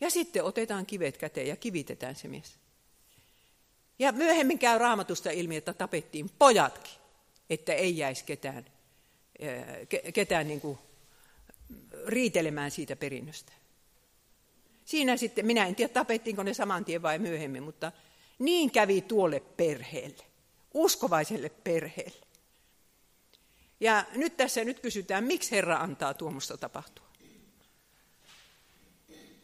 Ja sitten otetaan kivet käteen ja kivitetään se mies. Ja myöhemmin käy raamatusta ilmi, että tapettiin pojatkin, että ei jäisi ketään, ketään niin kuin riitelemään siitä perinnöstä. Siinä sitten, minä en tiedä tapettiinko ne saman tien vai myöhemmin, mutta niin kävi tuolle perheelle, uskovaiselle perheelle. Ja nyt tässä nyt kysytään, miksi Herra antaa tuomusta tapahtua?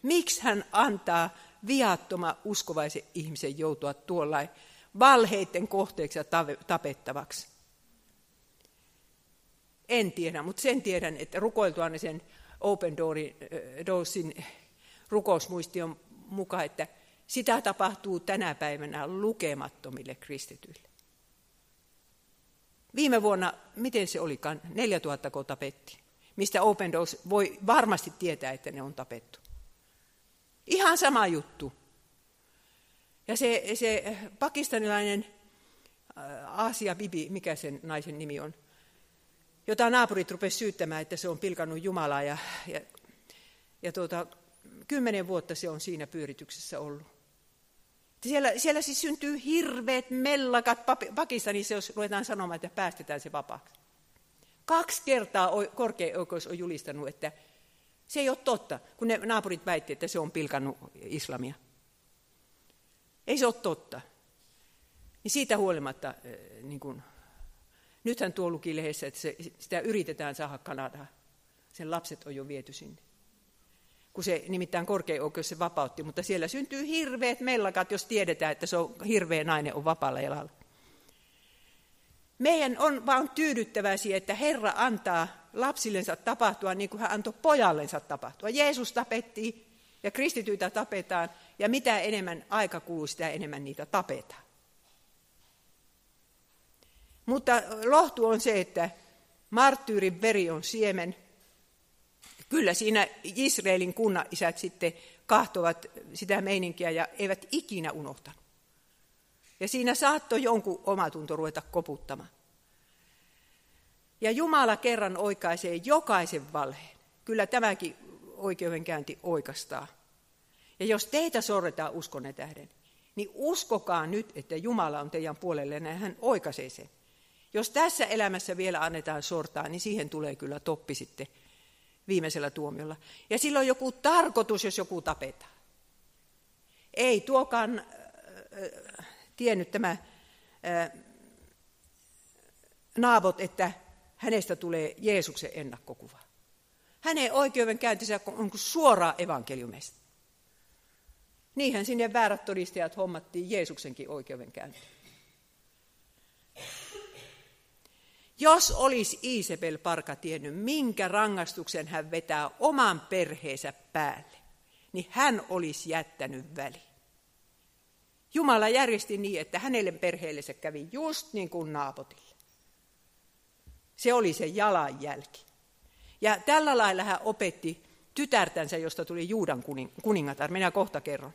Miksi hän antaa viattoma uskovaisen ihmisen joutua tuollain valheiden kohteeksi ja tapettavaksi? En tiedä, mutta sen tiedän, että rukoiltuaan sen Open Doorsin rukousmuistion mukaan, että sitä tapahtuu tänä päivänä lukemattomille kristityille. Viime vuonna, miten se olikaan, 4000 tapetti, mistä Open Doors voi varmasti tietää, että ne on tapettu. Ihan sama juttu. Ja se, se pakistanilainen äh, Asia Bibi, mikä sen naisen nimi on, jota naapurit rupesivat syyttämään, että se on pilkannut Jumalaa. Ja, ja, ja tuota, kymmenen vuotta se on siinä pyörityksessä ollut. Siellä, siellä siis syntyy hirveät mellakat Pakistanissa, jos ruvetaan sanomaan, että päästetään se vapaaksi. Kaksi kertaa korkea oikeus on julistanut, että se ei ole totta, kun ne naapurit väitti, että se on pilkannut islamia. Ei se ole totta. Niin siitä huolimatta, niin kun, nythän tuo luki lehdessä, että se, sitä yritetään saada Kanadaan. Sen lapset on jo viety sinne. Kun se nimittäin korkein oikeus se vapautti, mutta siellä syntyy hirveät mellakat, jos tiedetään, että se on hirveä nainen on vapaalla jalalla. Meidän on vaan tyydyttävää siihen, että Herra antaa lapsillensa tapahtua niin kuin hän antoi pojallensa tapahtua. Jeesus tapettiin ja kristityitä tapetaan, ja mitä enemmän aika kuluu, sitä enemmän niitä tapetaan. Mutta lohtu on se, että marttyyrin veri on siemen. Kyllä siinä Israelin kunnan isät sitten kahtovat sitä meininkiä ja eivät ikinä unohtanut. Ja siinä saattoi jonkun omatunto ruveta koputtamaan. Ja Jumala kerran oikaisee jokaisen valheen. Kyllä tämäkin oikeudenkäynti oikastaa. Ja jos teitä sorretaan uskonne tähden, niin uskokaa nyt, että Jumala on teidän puolelle ja hän oikaisee sen. Jos tässä elämässä vielä annetaan sortaa, niin siihen tulee kyllä toppi sitten viimeisellä tuomiolla. Ja silloin joku tarkoitus, jos joku tapetaan. Ei tuokaan äh, tiennyt tämä äh, Naabot, että hänestä tulee Jeesuksen ennakkokuva. Hänen oikeudenkäyntinsä on suoraan evankeliumista. Niinhän sinne väärät todistajat hommattiin Jeesuksenkin oikeudenkäynti. Jos olisi Iisebel Parka tiennyt, minkä rangaistuksen hän vetää oman perheensä päälle, niin hän olisi jättänyt väli. Jumala järjesti niin, että hänelle perheelle se kävi just niin kuin Naapotille. Se oli se jalanjälki. Ja tällä lailla hän opetti tytärtänsä, josta tuli Juudan kuningatar. Minä kohta kerron.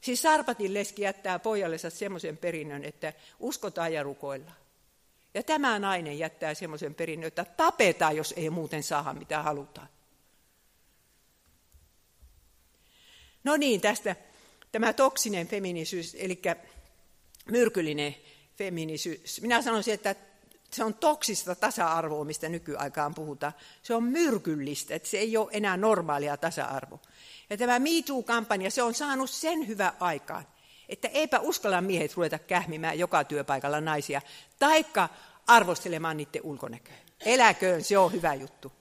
Siis Sarpatin leski jättää pojallensa semmoisen perinnön, että uskotaan ja rukoillaan. Ja tämä nainen jättää semmoisen perinnön, että tapetaan, jos ei muuten saada mitä halutaan. No niin, tästä tämä toksinen feminisyys, eli myrkyllinen feminisyys. Minä sanoisin, että se on toksista tasa-arvoa, mistä nykyaikaan puhutaan. Se on myrkyllistä, että se ei ole enää normaalia tasa-arvoa. Ja tämä MeToo-kampanja, se on saanut sen hyvä aikaan, että eipä uskalla miehet ruveta kähmimään joka työpaikalla naisia, taikka arvostelemaan niiden ulkonäköä. Eläköön, se on hyvä juttu.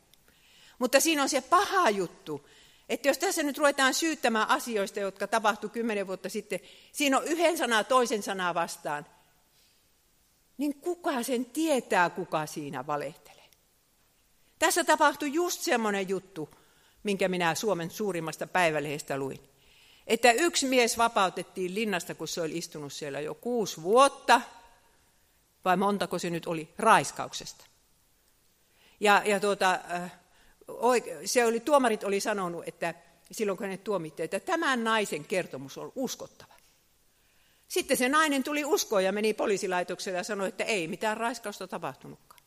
Mutta siinä on se paha juttu, että jos tässä nyt ruvetaan syyttämään asioista, jotka tapahtui kymmenen vuotta sitten, siinä on yhden sanaa toisen sanaa vastaan, niin kuka sen tietää, kuka siinä valehtelee. Tässä tapahtui just semmoinen juttu, minkä minä Suomen suurimmasta päivälehdestä luin. Että yksi mies vapautettiin linnasta, kun se oli istunut siellä jo kuusi vuotta, vai montako se nyt oli, raiskauksesta. Ja, ja tuota, äh, se oli, tuomarit oli sanonut, että silloin kun hänet tuomittiin, että tämän naisen kertomus on uskottava. Sitten se nainen tuli uskoon ja meni poliisilaitokselle ja sanoi, että ei mitään raiskausta tapahtunutkaan.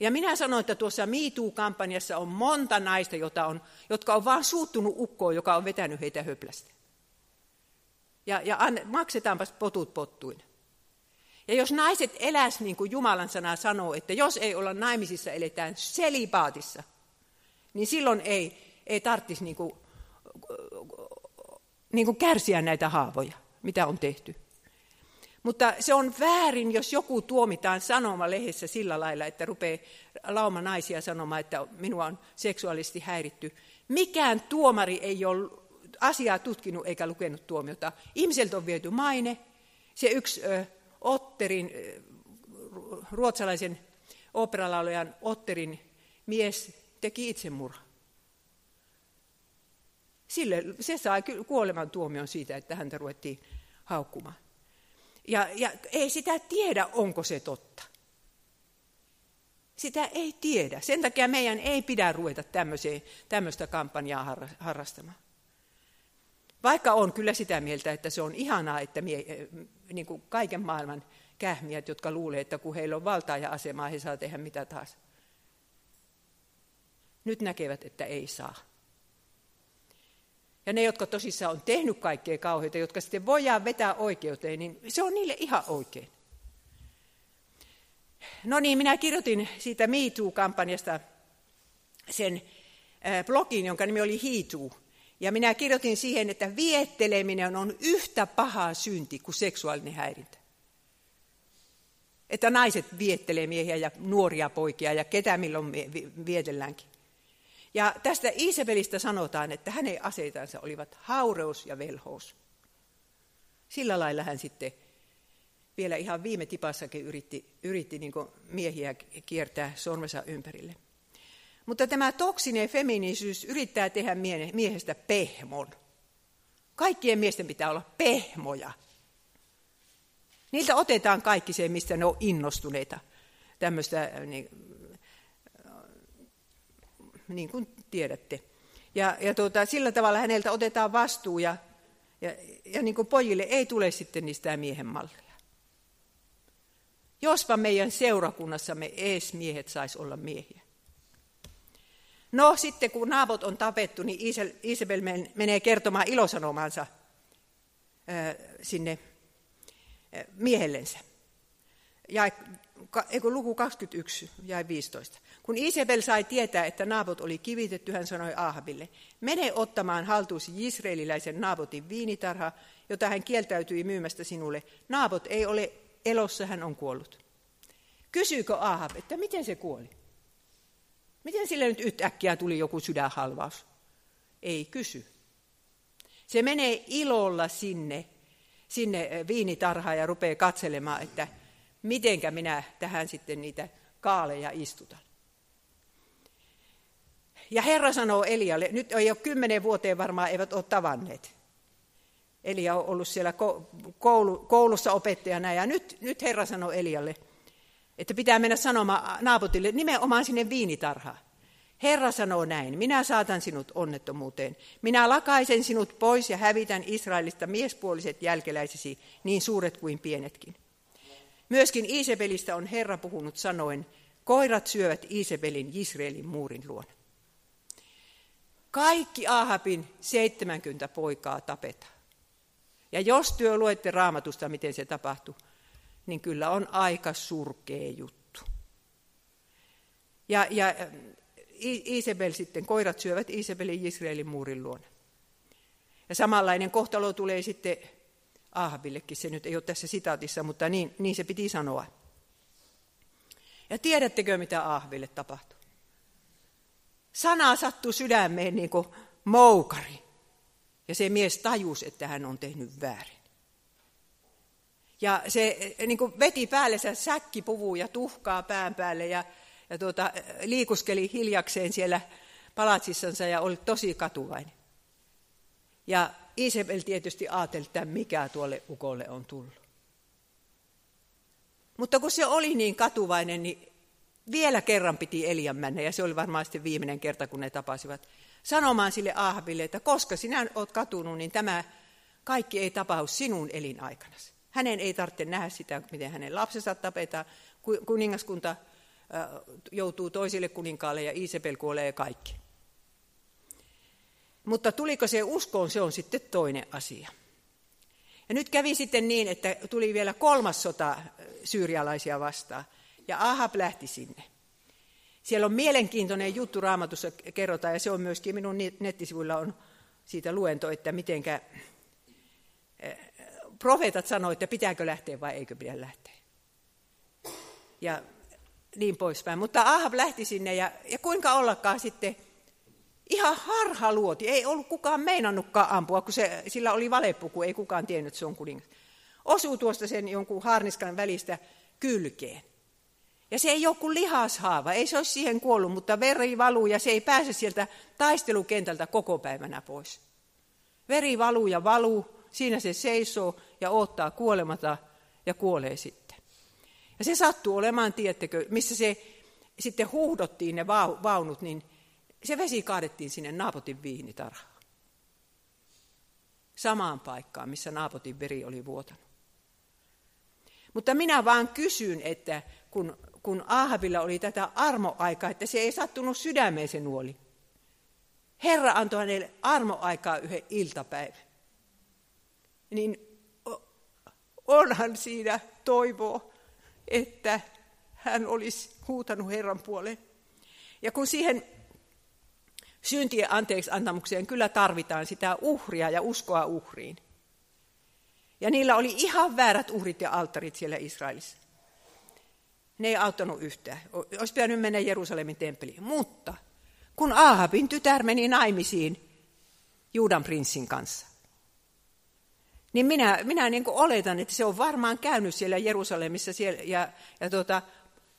Ja minä sanoin, että tuossa MeToo-kampanjassa on monta naista, jota on, jotka on vain suuttunut ukkoon, joka on vetänyt heitä höplästä. Ja, ja an, potut pottuin. Ja jos naiset eläs niin kuin Jumalan sana sanoo, että jos ei olla naimisissa, eletään selipaatissa, niin silloin ei, ei tarvitsisi niin kuin, niin kuin kärsiä näitä haavoja, mitä on tehty. Mutta se on väärin, jos joku tuomitaan lehdessä sillä lailla, että rupeaa lauma naisia sanomaan, että minua on seksuaalisesti häiritty. Mikään tuomari ei ole asiaa tutkinut eikä lukenut tuomiota. Ihmiseltä on viety maine. Se yksi ö, Otterin, ruotsalaisen operalaulajan Otterin mies teki itsemurha. Sille, se sai kuoleman tuomion siitä, että häntä ruvettiin haukkumaan. Ja, ja ei sitä tiedä, onko se totta. Sitä ei tiedä. Sen takia meidän ei pidä ruveta tämmöistä kampanjaa harrastamaan. Vaikka on kyllä sitä mieltä, että se on ihanaa, että mie, niin kuin kaiken maailman kähmiät, jotka luulee, että kun heillä on valtaa ja asemaa, he saa tehdä mitä taas. Nyt näkevät, että ei saa. Ja ne, jotka tosissaan on tehnyt kaikkea kauheita, jotka sitten voidaan vetää oikeuteen, niin se on niille ihan oikein. No niin, minä kirjoitin siitä MeToo-kampanjasta sen blogin, jonka nimi oli Hiituu. Ja minä kirjoitin siihen, että vietteleminen on yhtä paha synti kuin seksuaalinen häirintä. Että naiset viettelee miehiä ja nuoria poikia ja ketä milloin vietelläänkin. Ja tästä Isabelista sanotaan, että hänen aseitansa olivat haureus ja velhous. Sillä lailla hän sitten vielä ihan viime tipassakin yritti, yritti niin miehiä kiertää sormensa ympärille. Mutta tämä toksinen feminiisyys yrittää tehdä miehestä pehmon. Kaikkien miesten pitää olla pehmoja. Niiltä otetaan kaikki se, mistä ne on innostuneita. Tämmöistä, niin, niin kuin tiedätte. Ja, ja tuota, sillä tavalla häneltä otetaan vastuu ja, ja, ja niin kuin pojille ei tule sitten niistä miehen mallia. Jospa meidän seurakunnassamme ees miehet sais olla miehiä. No sitten kun naapot on tapettu, niin Isabel menee kertomaan ilosanomansa sinne miehellensä. Ja luku 21 jäi 15. Kun Isabel sai tietää, että Naabot oli kivitetty, hän sanoi Ahabille, mene ottamaan haltuusi israeliläisen Naabotin viinitarha, jota hän kieltäytyi myymästä sinulle. Naabot ei ole elossa, hän on kuollut. Kysyykö Ahab, että miten se kuoli? Miten sille nyt yhtäkkiä tuli joku sydänhalvaus? Ei kysy. Se menee ilolla sinne, sinne viinitarhaan ja rupeaa katselemaan, että mitenkä minä tähän sitten niitä kaaleja istutan. Ja Herra sanoo Elialle, nyt ei ole kymmenen vuoteen varmaan eivät ole tavanneet. Elia on ollut siellä koulu, koulussa opettajana ja nyt, nyt Herra sanoo Elialle, että pitää mennä sanomaan naaputille nimenomaan sinne viinitarhaan. Herra sanoo näin, minä saatan sinut onnettomuuteen. Minä lakaisen sinut pois ja hävitän Israelista miespuoliset jälkeläisesi, niin suuret kuin pienetkin. Myöskin Isabelista on Herra puhunut sanoen, koirat syövät Isabelin Israelin muurin luona. Kaikki Ahabin 70 poikaa tapetaan. Ja jos työ luette raamatusta, miten se tapahtui, niin kyllä on aika surkea juttu. Ja, ja Isabel sitten, koirat syövät Isabelin Israelin muurin luona. Ja samanlainen kohtalo tulee sitten Ahabillekin, se nyt ei ole tässä sitaatissa, mutta niin, niin se piti sanoa. Ja tiedättekö, mitä Ahville tapahtui? Sana sattui sydämeen niin kuin moukari. Ja se mies tajusi, että hän on tehnyt väärin. Ja se niin kuin veti päällensä säkkipuvun ja tuhkaa pään päälle ja, ja tuota, liikuskeli hiljakseen siellä palatsissansa ja oli tosi katuvainen. Ja Isabel tietysti ajatteli, että mikä tuolle ukolle on tullut. Mutta kun se oli niin katuvainen, niin vielä kerran piti Elian mennä, ja se oli varmaan sitten viimeinen kerta, kun ne tapasivat, sanomaan sille Ahabille, että koska sinä olet katunut, niin tämä kaikki ei tapahdu sinun elinaikanasi. Hänen ei tarvitse nähdä sitä, miten hänen lapsensa tapetaan. Kuningaskunta joutuu toisille kuninkaalle ja Isabel kuolee ja kaikki. Mutta tuliko se uskoon, se on sitten toinen asia. Ja nyt kävi sitten niin, että tuli vielä kolmas sota syyrialaisia vastaan, ja Ahab lähti sinne. Siellä on mielenkiintoinen juttu raamatussa kerrotaan, ja se on myöskin minun nettisivuilla on siitä luento, että mitenkä profeetat sanoivat, että pitääkö lähteä vai eikö pidä lähteä. Ja niin poispäin. Mutta Ahab lähti sinne ja, ja kuinka ollakaan sitten ihan harha luoti. Ei ollut kukaan meinannutkaan ampua, kun se, sillä oli valepuku, ei kukaan tiennyt, että se on kuningas. Osuu tuosta sen jonkun harniskan välistä kylkeen. Ja se ei kuin lihashaava, ei se ole siihen kuollut, mutta veri valuu ja se ei pääse sieltä taistelukentältä koko päivänä pois. Veri valuu ja valuu, siinä se seisoo ja odottaa kuolemata ja kuolee sitten. Ja se sattuu olemaan, tiettekö, missä se sitten huuhdottiin ne vaunut, niin se vesi kaadettiin sinne Naapotin viinitarhaan. Samaan paikkaan, missä Naapotin veri oli vuotanut. Mutta minä vaan kysyn, että kun, kun Ahavilla oli tätä armoaikaa, että se ei sattunut sydämeen se nuoli. Herra antoi hänelle armoaikaa yhden iltapäivän niin onhan siinä toivoa, että hän olisi huutanut Herran puoleen. Ja kun siihen syntien anteeksi antamukseen kyllä tarvitaan sitä uhria ja uskoa uhriin. Ja niillä oli ihan väärät uhrit ja alttarit siellä Israelissa. Ne ei auttanut yhtään. Olisi pitänyt mennä Jerusalemin temppeliin. Mutta kun Ahabin tytär meni naimisiin Juudan prinssin kanssa, niin minä, minä niin kuin oletan, että se on varmaan käynyt siellä Jerusalemissa siellä, ja, ja tota,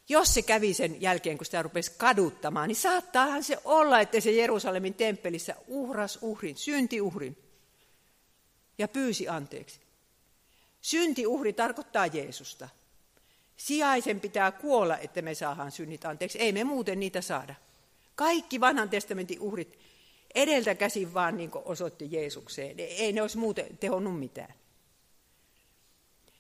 jos se kävi sen jälkeen, kun sitä rupesi kaduttamaan, niin saattaahan se olla, että se Jerusalemin temppelissä uhras uhrin, syntiuhrin, ja pyysi anteeksi. Syntiuhri tarkoittaa Jeesusta. Sijaisen pitää kuolla, että me saadaan synnit anteeksi. Ei me muuten niitä saada. Kaikki vanhan testamentin uhrit edeltä käsin vaan niin osoitti Jeesukseen. Ei ne olisi muuten tehonnut mitään.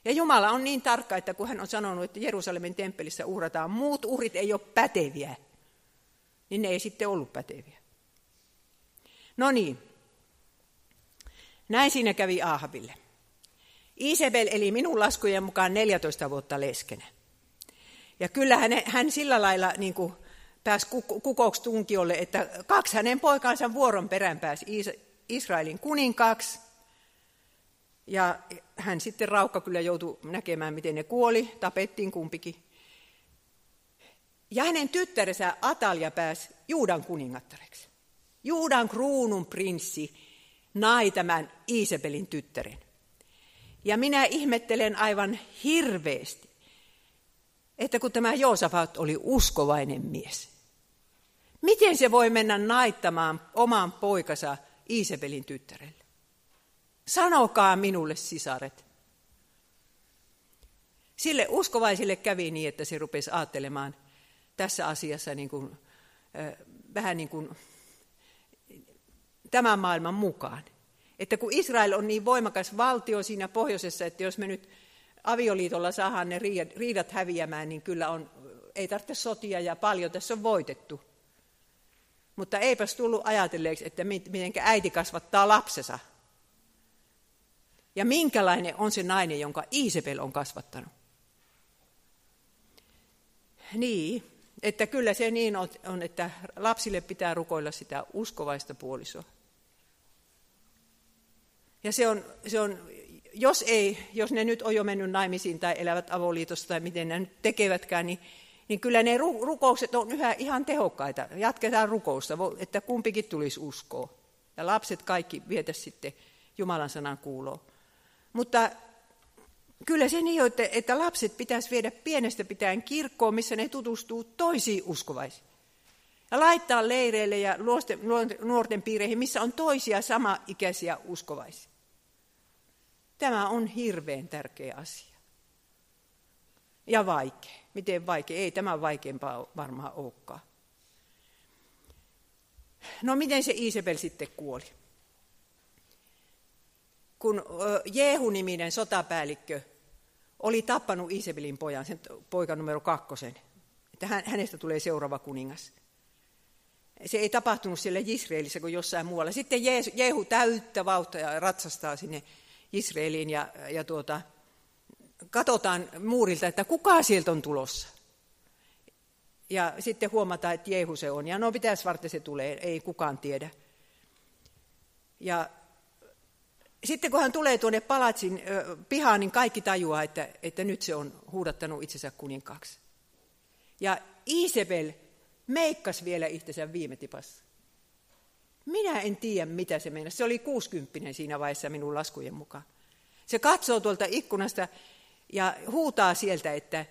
Ja Jumala on niin tarkka, että kun hän on sanonut, että Jerusalemin temppelissä uhrataan, muut uhrit ei ole päteviä, niin ne ei sitten ollut päteviä. No niin, näin siinä kävi Ahaville. Isabel eli minun laskujen mukaan 14 vuotta leskenä. Ja kyllä hän, hän sillä lailla niin kuin pääsi tunkiolle, että kaksi hänen poikansa vuoron perään pääsi Israelin kuninkaaksi. Ja hän sitten Raukka kyllä joutui näkemään, miten ne kuoli, tapettiin kumpikin. Ja hänen tyttärensä Atalia pääsi Juudan kuningattareksi. Juudan kruunun prinssi nai tämän Iisebelin tyttären. Ja minä ihmettelen aivan hirveästi, että kun tämä Joosafat oli uskovainen mies, miten se voi mennä naittamaan oman poikansa Iisebelin tyttärelle? Sanokaa minulle, sisaret. Sille uskovaisille kävi niin, että se rupesi ajattelemaan tässä asiassa niin kuin, äh, vähän niin kuin tämän maailman mukaan. Että kun Israel on niin voimakas valtio siinä pohjoisessa, että jos me nyt avioliitolla saadaan ne riidat häviämään, niin kyllä on, ei tarvitse sotia ja paljon tässä on voitettu. Mutta eipäs tullut ajatelleeksi, että miten äiti kasvattaa lapsensa. Ja minkälainen on se nainen, jonka Iisebel on kasvattanut. Niin, että kyllä se niin on, että lapsille pitää rukoilla sitä uskovaista puolisoa. Ja se on, se on jos, ei, jos ne nyt on jo mennyt naimisiin tai elävät avoliitossa tai miten ne nyt tekevätkään, niin, niin kyllä ne rukoukset on yhä ihan tehokkaita. Jatketaan rukousta, että kumpikin tulisi uskoa. Ja lapset kaikki vietä sitten Jumalan sanan kuuloon. Mutta kyllä se niin, että, että lapset pitäisi viedä pienestä pitäen kirkkoon, missä ne tutustuu toisiin uskovaisiin. Ja laittaa leireille ja nuorten, nuorten piireihin, missä on toisia sama-ikäisiä uskovaisia. Tämä on hirveän tärkeä asia. Ja vaikea. Miten vaikea? Ei tämä vaikeampaa varmaan olekaan. No miten se Isabel sitten kuoli? Kun Jehu-niminen sotapäällikkö oli tappanut Isabelin pojan, sen poika numero kakkosen, että hänestä tulee seuraava kuningas. Se ei tapahtunut siellä Israelissa kuin jossain muualla. Sitten Jehu täyttä vauhtia ratsastaa sinne Israeliin ja, ja tuota, katsotaan muurilta, että kuka sieltä on tulossa. Ja sitten huomataan, että Jehu se on. Ja no pitäisi varten se tulee, ei kukaan tiedä. Ja sitten kun hän tulee tuonne palatsin pihaan, niin kaikki tajuaa, että, että nyt se on huudattanut itsensä kuninkaaksi. Ja Isabel meikkas vielä itsensä viime tipassa. Minä en tiedä, mitä se meinasi. Se oli 60 siinä vaiheessa minun laskujen mukaan. Se katsoo tuolta ikkunasta ja huutaa sieltä, että,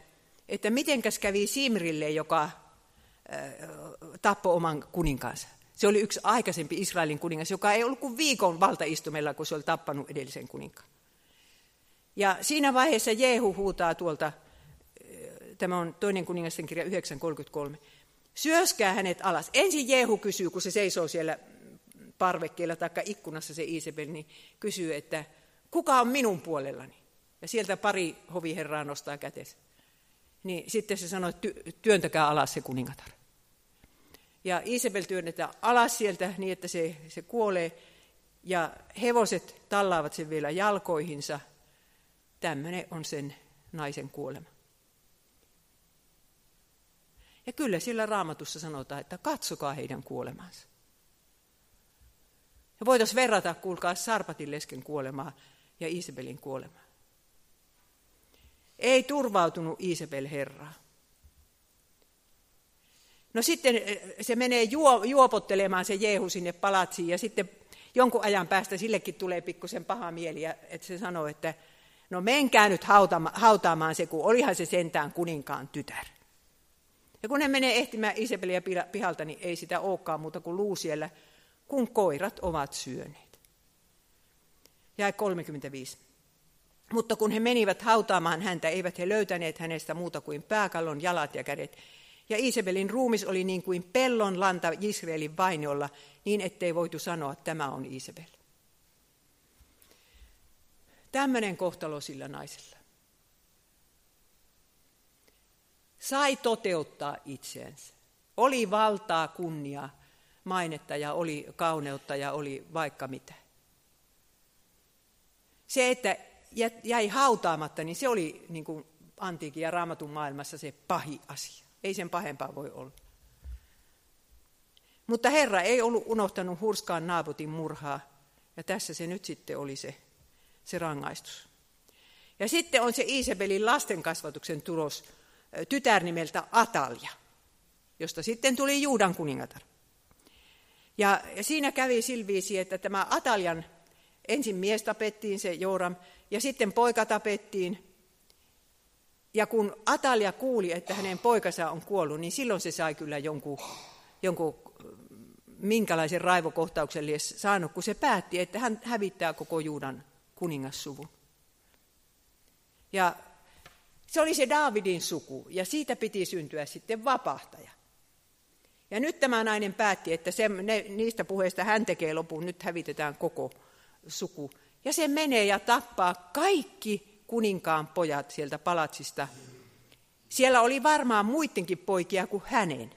että mitenkäs kävi Simrille, joka tappoi oman kuninkaansa. Se oli yksi aikaisempi Israelin kuningas, joka ei ollut kuin viikon valtaistumella, kun se oli tappanut edellisen kuninkaan. Ja siinä vaiheessa Jehu huutaa tuolta, tämä on toinen kuningasten kirja 9.33, syöskää hänet alas. Ensin Jehu kysyy, kun se seisoo siellä parvekkeella tai ikkunassa se Isabel, niin kysyy, että kuka on minun puolellani? Ja sieltä pari hoviherraa nostaa kätensä. Niin sitten se sanoi, että työntäkää alas se kuningatar. Ja Isabel työnnetään alas sieltä niin, että se, se kuolee. Ja hevoset tallaavat sen vielä jalkoihinsa. Tämmöinen on sen naisen kuolema. Ja kyllä sillä raamatussa sanotaan, että katsokaa heidän kuolemansa. Ja voitaisiin verrata, kuulkaa, Sarpatin lesken kuolemaa ja Isabelin kuolemaa. Ei turvautunut Isabel Herraa. No sitten eh, se menee juo, juopottelemaan se Jeehu sinne palatsiin ja sitten jonkun ajan päästä sillekin tulee pikkusen paha mieli, että se sanoo, että no menkää nyt hautaamaan se, kun olihan se sentään kuninkaan tytär. Ja kun ne menee ehtimään Isabeliä pihalta, niin ei sitä olekaan muuta kuin luu siellä, kun koirat ovat syöneet. Jäi 35. Mutta kun he menivät hautaamaan häntä, eivät he löytäneet hänestä muuta kuin pääkallon jalat ja kädet. Ja Isabelin ruumis oli niin kuin pellon lanta Israelin vainiolla, niin ettei voitu sanoa, että tämä on Isabel. Tämmöinen kohtalo sillä naisella. Sai toteuttaa itseensä. Oli valtaa, kunniaa, mainetta ja oli kauneutta ja oli vaikka mitä. Se, että jäi hautaamatta, niin se oli niin kuin antiikin ja raamatun maailmassa se pahi asia. Ei sen pahempaa voi olla. Mutta Herra ei ollut unohtanut hurskaan Naabotin murhaa, ja tässä se nyt sitten oli se, se rangaistus. Ja sitten on se Isabelin lastenkasvatuksen tulos, tytär nimeltä Atalia, josta sitten tuli Juudan kuningatar. Ja, siinä kävi silviisi, että tämä Atalian ensin mies tapettiin, se Joram, ja sitten poika tapettiin. Ja kun Atalia kuuli, että hänen poikansa on kuollut, niin silloin se sai kyllä jonkun, jonkun minkälaisen raivokohtauksen lie saanut, kun se päätti, että hän hävittää koko Juudan kuningassuvun. Ja se oli se Daavidin suku, ja siitä piti syntyä sitten vapahtaja. Ja nyt tämä nainen päätti, että se, ne, niistä puheista hän tekee lopun, nyt hävitetään koko suku. Ja se menee ja tappaa kaikki kuninkaan pojat sieltä palatsista. Siellä oli varmaan muidenkin poikia kuin hänen.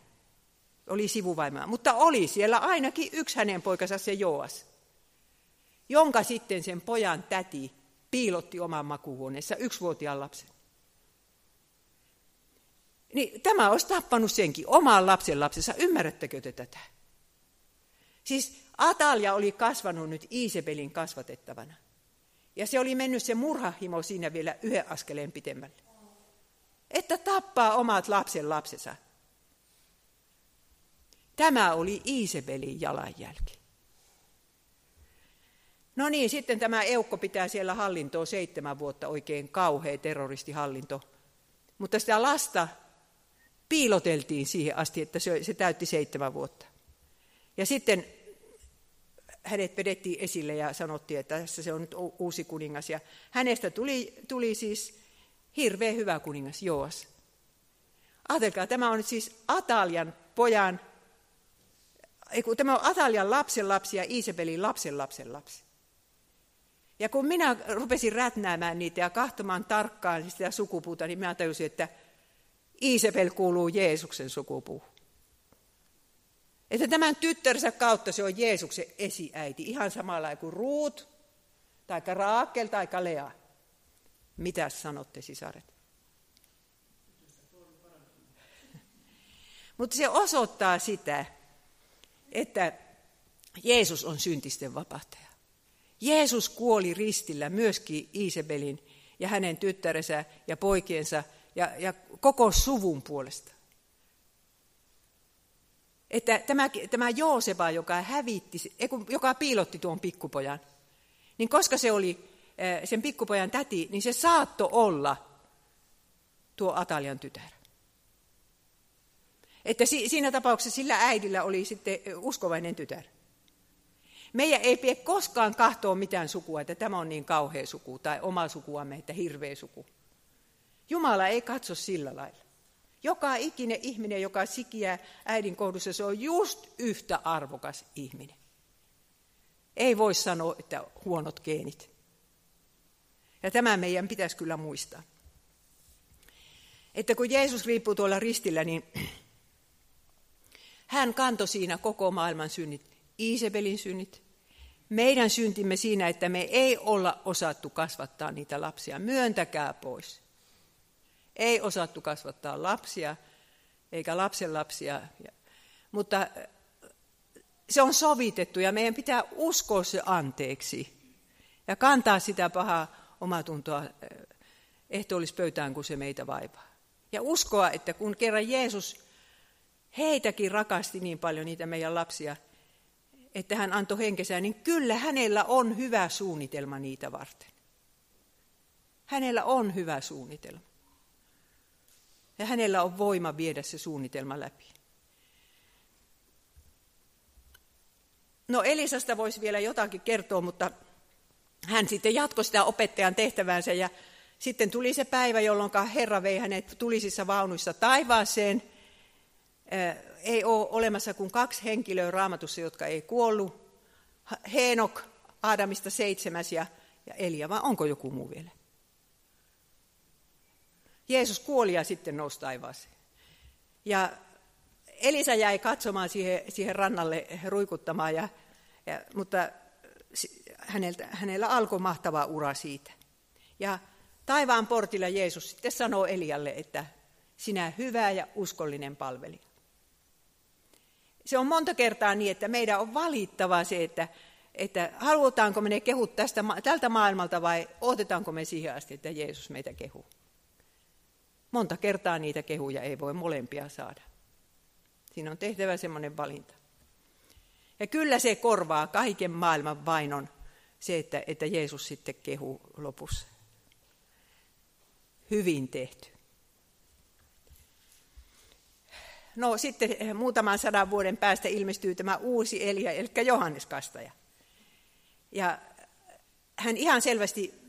Oli sivuvaimaa, mutta oli siellä ainakin yksi hänen poikansa, se Joas, jonka sitten sen pojan täti piilotti oman makuuhuoneessa yksivuotiaan lapsen. Niin tämä olisi tappanut senkin oman lapsen lapsensa. Ymmärrättekö te tätä? Siis Atalia oli kasvanut nyt Iisebelin kasvatettavana. Ja se oli mennyt se murhahimo siinä vielä yhden askeleen pitemmälle. Että tappaa omat lapsen lapsensa. Tämä oli Iisebelin jalanjälki. No niin, sitten tämä Eukko pitää siellä hallintoa seitsemän vuotta, oikein kauhea terroristihallinto. Mutta sitä lasta piiloteltiin siihen asti, että se, se täytti seitsemän vuotta. Ja sitten hänet vedettiin esille ja sanottiin, että tässä se on nyt uusi kuningas. Ja hänestä tuli, tuli siis hirveän hyvä kuningas, Joas. Ajatelkaa, tämä on nyt siis Atalian pojan, ei kun tämä on Atalian lapsen lapsi ja Isabelin lapsen lapsen lapsi. Ja kun minä rupesin rätnäämään niitä ja kahtomaan tarkkaan sitä sukupuuta, niin minä tajusin, että Isabel kuuluu Jeesuksen sukupuuhun. Että tämän tyttärsä kautta se on Jeesuksen esiäiti, ihan samalla kuin Ruut, tai Raakel, tai Lea. Mitä sanotte, sisaret? Mutta se osoittaa sitä, että Jeesus on syntisten vapahtaja. Jeesus kuoli ristillä myöskin Isabelin ja hänen tyttärensä ja poikiensa ja, ja koko suvun puolesta. Että tämä, tämä Jooseba, joka hävitti, joka piilotti tuon pikkupojan, niin koska se oli eh, sen pikkupojan täti, niin se saatto olla tuo Atalian tytär. Että siinä tapauksessa sillä äidillä oli sitten uskovainen tytär. Meidän ei pidä koskaan kahtoa mitään sukua, että tämä on niin kauhea suku, tai oma sukuamme, että hirveä suku. Jumala ei katso sillä lailla. Joka ikinen ihminen, joka sikiää äidin kohdussa, se on just yhtä arvokas ihminen. Ei voi sanoa, että huonot geenit. Ja tämä meidän pitäisi kyllä muistaa. Että kun Jeesus riippuu tuolla ristillä, niin hän kantoi siinä koko maailman synnit, Iisebelin synnit, meidän syntimme siinä, että me ei olla osattu kasvattaa niitä lapsia. Myöntäkää pois. Ei osattu kasvattaa lapsia eikä lapsenlapsia. Mutta se on sovitettu ja meidän pitää uskoa se anteeksi ja kantaa sitä pahaa omatuntoa ehtoollispöytään, kun se meitä vaivaa. Ja uskoa, että kun kerran Jeesus heitäkin rakasti niin paljon niitä meidän lapsia, että hän antoi henkesään, niin kyllä hänellä on hyvä suunnitelma niitä varten. Hänellä on hyvä suunnitelma. Ja hänellä on voima viedä se suunnitelma läpi. No Elisasta voisi vielä jotakin kertoa, mutta hän sitten jatkoi sitä opettajan tehtävänsä ja sitten tuli se päivä, jolloin Herra vei hänet tulisissa vaunuissa taivaaseen. Ei ole olemassa kuin kaksi henkilöä raamatussa, jotka ei kuollut. Heenok, Aadamista seitsemäs ja, Elia, vai onko joku muu vielä? Jeesus kuoli ja sitten nousi taivaaseen. Ja Elisa jäi katsomaan siihen, siihen rannalle ruikuttamaan, ja, ja, mutta häneltä, hänellä alkoi mahtava ura siitä. Ja taivaan portilla Jeesus sitten sanoo Elialle, että sinä hyvä ja uskollinen palvelija. Se on monta kertaa niin, että meidän on valittava se, että, että halutaanko me ne kehut tästä, tältä maailmalta vai otetaanko me siihen asti, että Jeesus meitä kehuu. Monta kertaa niitä kehuja ei voi molempia saada. Siinä on tehtävä semmoinen valinta. Ja kyllä se korvaa kaiken maailman vainon se, että, että Jeesus sitten kehuu lopussa. Hyvin tehty. No sitten muutaman sadan vuoden päästä ilmestyy tämä uusi Elia, eli Johannes Kastaja. Ja hän ihan selvästi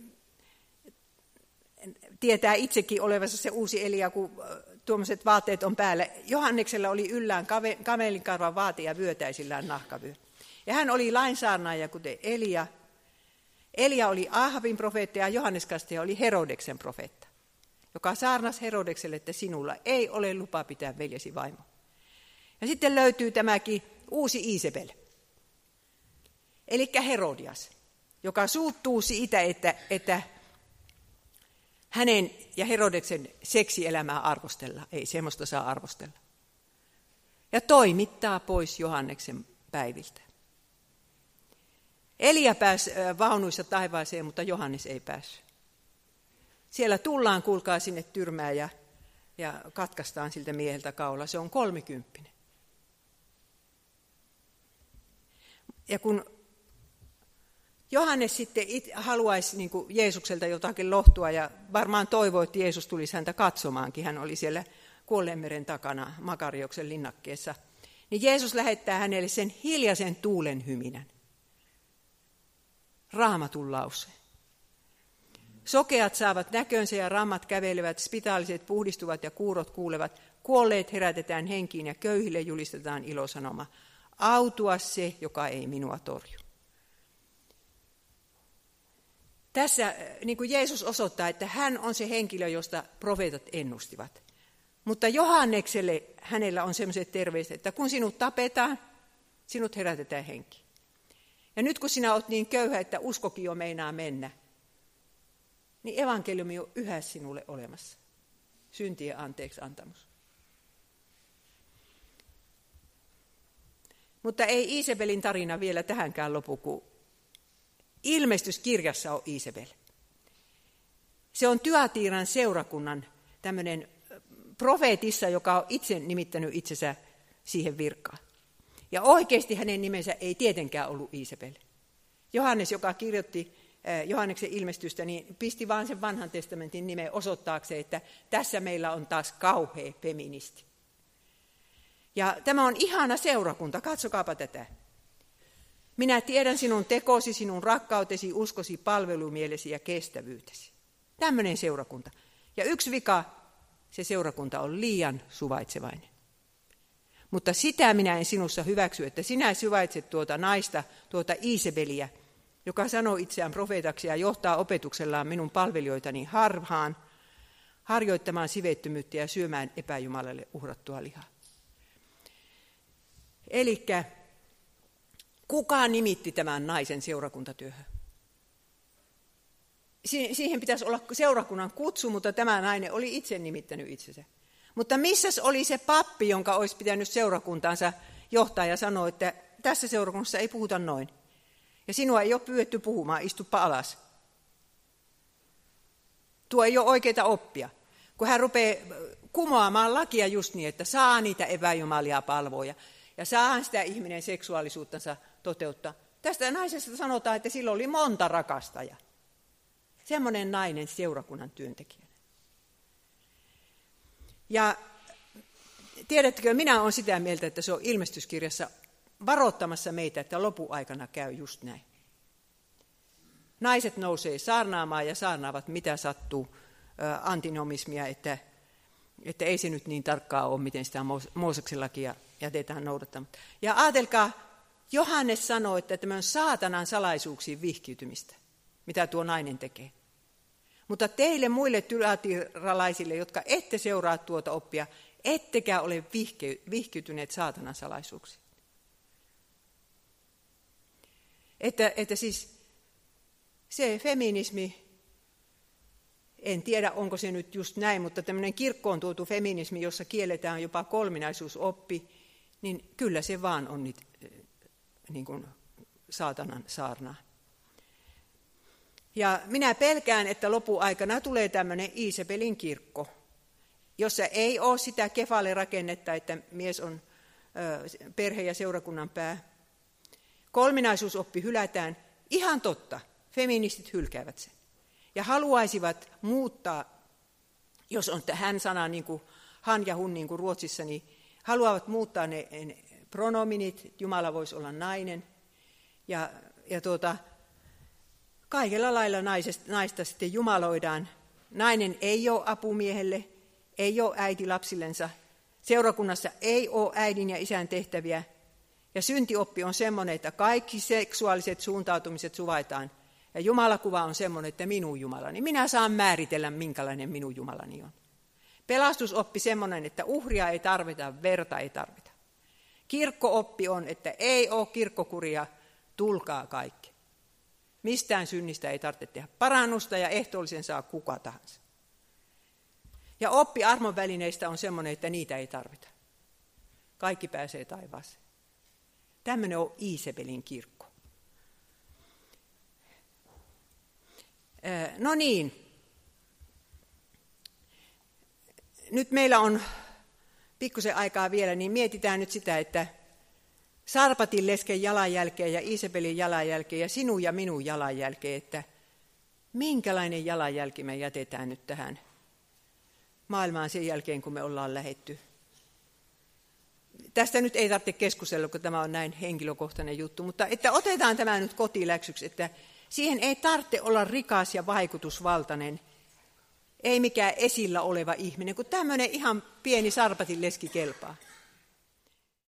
tietää itsekin olevansa se uusi Elia, kun tuommoiset vaatteet on päällä. Johanneksella oli yllään kamelinkarvan vaate ja vyötäisillään nahkavyö. Ja hän oli lainsaarnaaja, kuten Elia. Elia oli Ahavin profeetta ja Johannes Kastaja oli Herodeksen profeetta, joka saarnas Herodekselle, että sinulla ei ole lupa pitää veljesi vaimo. Ja sitten löytyy tämäkin uusi Iisebel, eli Herodias, joka suuttuu siitä, että, että hänen ja Herodeksen seksielämää arvostella. Ei semmoista saa arvostella. Ja toimittaa pois Johanneksen päiviltä. Elia pääsi vaunuissa taivaaseen, mutta Johannes ei päässyt. Siellä tullaan, kuulkaa sinne tyrmää ja, ja katkaistaan siltä mieheltä kaula. Se on kolmikymppinen. Ja kun Johannes sitten it, haluaisi niin kuin Jeesukselta jotakin lohtua ja varmaan toivoi, että Jeesus tulisi häntä katsomaankin. Hän oli siellä Kuolleenmeren takana Makarioksen linnakkeessa. Niin Jeesus lähettää hänelle sen hiljaisen tuulen hyminän. Raamatun lause. Sokeat saavat näkönsä ja rammat kävelevät, spitaaliset puhdistuvat ja kuurot kuulevat, kuolleet herätetään henkiin ja köyhille julistetaan ilosanoma. Autua se, joka ei minua torju. Tässä äh, niin kuin Jeesus osoittaa, että hän on se henkilö, josta profeetat ennustivat. Mutta Johannekselle hänellä on sellaiset terveiset, että kun sinut tapetaan, sinut herätetään henki. Ja nyt kun sinä olet niin köyhä, että uskokin jo meinaa mennä, niin evankeliumi on yhä sinulle olemassa. Syntien anteeksi antamus. Mutta ei Iisebelin tarina vielä tähänkään lopu, kun ilmestyskirjassa on Iisebel. Se on Tyatiiran seurakunnan tämmöinen profeetissa, joka on itse nimittänyt itsensä siihen virkaan. Ja oikeasti hänen nimensä ei tietenkään ollut Iisebel. Johannes, joka kirjoitti Johanneksen ilmestystä, niin pisti vain sen vanhan testamentin nimen osoittaakseen, että tässä meillä on taas kauhea feministi. Ja tämä on ihana seurakunta, katsokaapa tätä. Minä tiedän sinun tekosi, sinun rakkautesi, uskosi, palvelumielesi ja kestävyytesi. Tämmöinen seurakunta. Ja yksi vika, se seurakunta on liian suvaitsevainen. Mutta sitä minä en sinussa hyväksy, että sinä suvaitset tuota naista, tuota Iisebeliä, joka sanoo itseään profeetaksi ja johtaa opetuksellaan minun palvelijoitani harhaan, harjoittamaan sivettömyyttä ja syömään epäjumalalle uhrattua lihaa. Eli Kuka nimitti tämän naisen seurakuntatyöhön? Siihen pitäisi olla seurakunnan kutsu, mutta tämä nainen oli itse nimittänyt itsensä. Mutta missä oli se pappi, jonka olisi pitänyt seurakuntaansa johtaa ja sanoa, että tässä seurakunnassa ei puhuta noin. Ja sinua ei ole pyydetty puhumaan, istupa alas. Tuo ei ole oikeita oppia. Kun hän rupeaa kumoamaan lakia just niin, että saa niitä epäjumalia palvoja ja saa sitä ihminen seksuaalisuuttansa toteuttaa. Tästä naisesta sanotaan, että sillä oli monta rakastajaa. Semmoinen nainen seurakunnan työntekijänä. Ja tiedättekö, minä olen sitä mieltä, että se on ilmestyskirjassa varoittamassa meitä, että lopuaikana käy just näin. Naiset nousee saarnaamaan ja saarnaavat mitä sattuu antinomismia, että, että ei se nyt niin tarkkaa ole, miten sitä Mooseksen lakia jätetään noudattamatta. Ja ajatelkaa, Johannes sanoi, että tämä on saatanan salaisuuksiin vihkiytymistä, mitä tuo nainen tekee. Mutta teille muille tylatiralaisille, jotka ette seuraa tuota oppia, ettekä ole vihkiytyneet saatanan salaisuuksiin. Että, että siis se feminismi, en tiedä onko se nyt just näin, mutta tämmöinen kirkkoon tuotu feminismi, jossa kielletään jopa kolminaisuusoppi, niin kyllä se vaan on nyt niin kuin saatanan saarnaa. Ja minä pelkään, että lopuaikana tulee tämmöinen Iisabelin kirkko, jossa ei ole sitä kefalle rakennetta, että mies on perhe- ja seurakunnan pää. Kolminaisuusoppi hylätään. Ihan totta, feministit hylkäävät sen. Ja haluaisivat muuttaa, jos on hän sana niin kuin han ja hun niin kuin Ruotsissa, niin haluavat muuttaa ne, ne pronominit, Jumala voisi olla nainen. Ja, ja tuota, kaikella lailla naisesta, naista sitten jumaloidaan. Nainen ei ole apumiehelle, ei ole äiti lapsillensa. Seurakunnassa ei ole äidin ja isän tehtäviä. Ja syntioppi on semmoinen, että kaikki seksuaaliset suuntautumiset suvaitaan. Ja Jumalakuva on semmoinen, että minun Jumalani. Minä saan määritellä, minkälainen minun Jumalani on. Pelastusoppi semmoinen, että uhria ei tarvita, verta ei tarvita. Kirkkooppi on, että ei ole kirkkokuria, tulkaa kaikki. Mistään synnistä ei tarvitse tehdä parannusta ja ehtoollisen saa kuka tahansa. Ja oppi armon välineistä on sellainen, että niitä ei tarvita. Kaikki pääsee taivaaseen. Tämmöinen on Iisebelin kirkko. No niin. Nyt meillä on pikkusen aikaa vielä, niin mietitään nyt sitä, että Sarpatin lesken jalanjälkeen ja Isabelin jalanjälkeen ja sinun ja minun jalanjälkeen, että minkälainen jalanjälki me jätetään nyt tähän maailmaan sen jälkeen, kun me ollaan lähetty. Tästä nyt ei tarvitse keskustella, kun tämä on näin henkilökohtainen juttu, mutta että otetaan tämä nyt kotiläksyksi, että siihen ei tarvitse olla rikas ja vaikutusvaltainen, ei mikään esillä oleva ihminen, kun tämmöinen ihan pieni sarpatin leski kelpaa.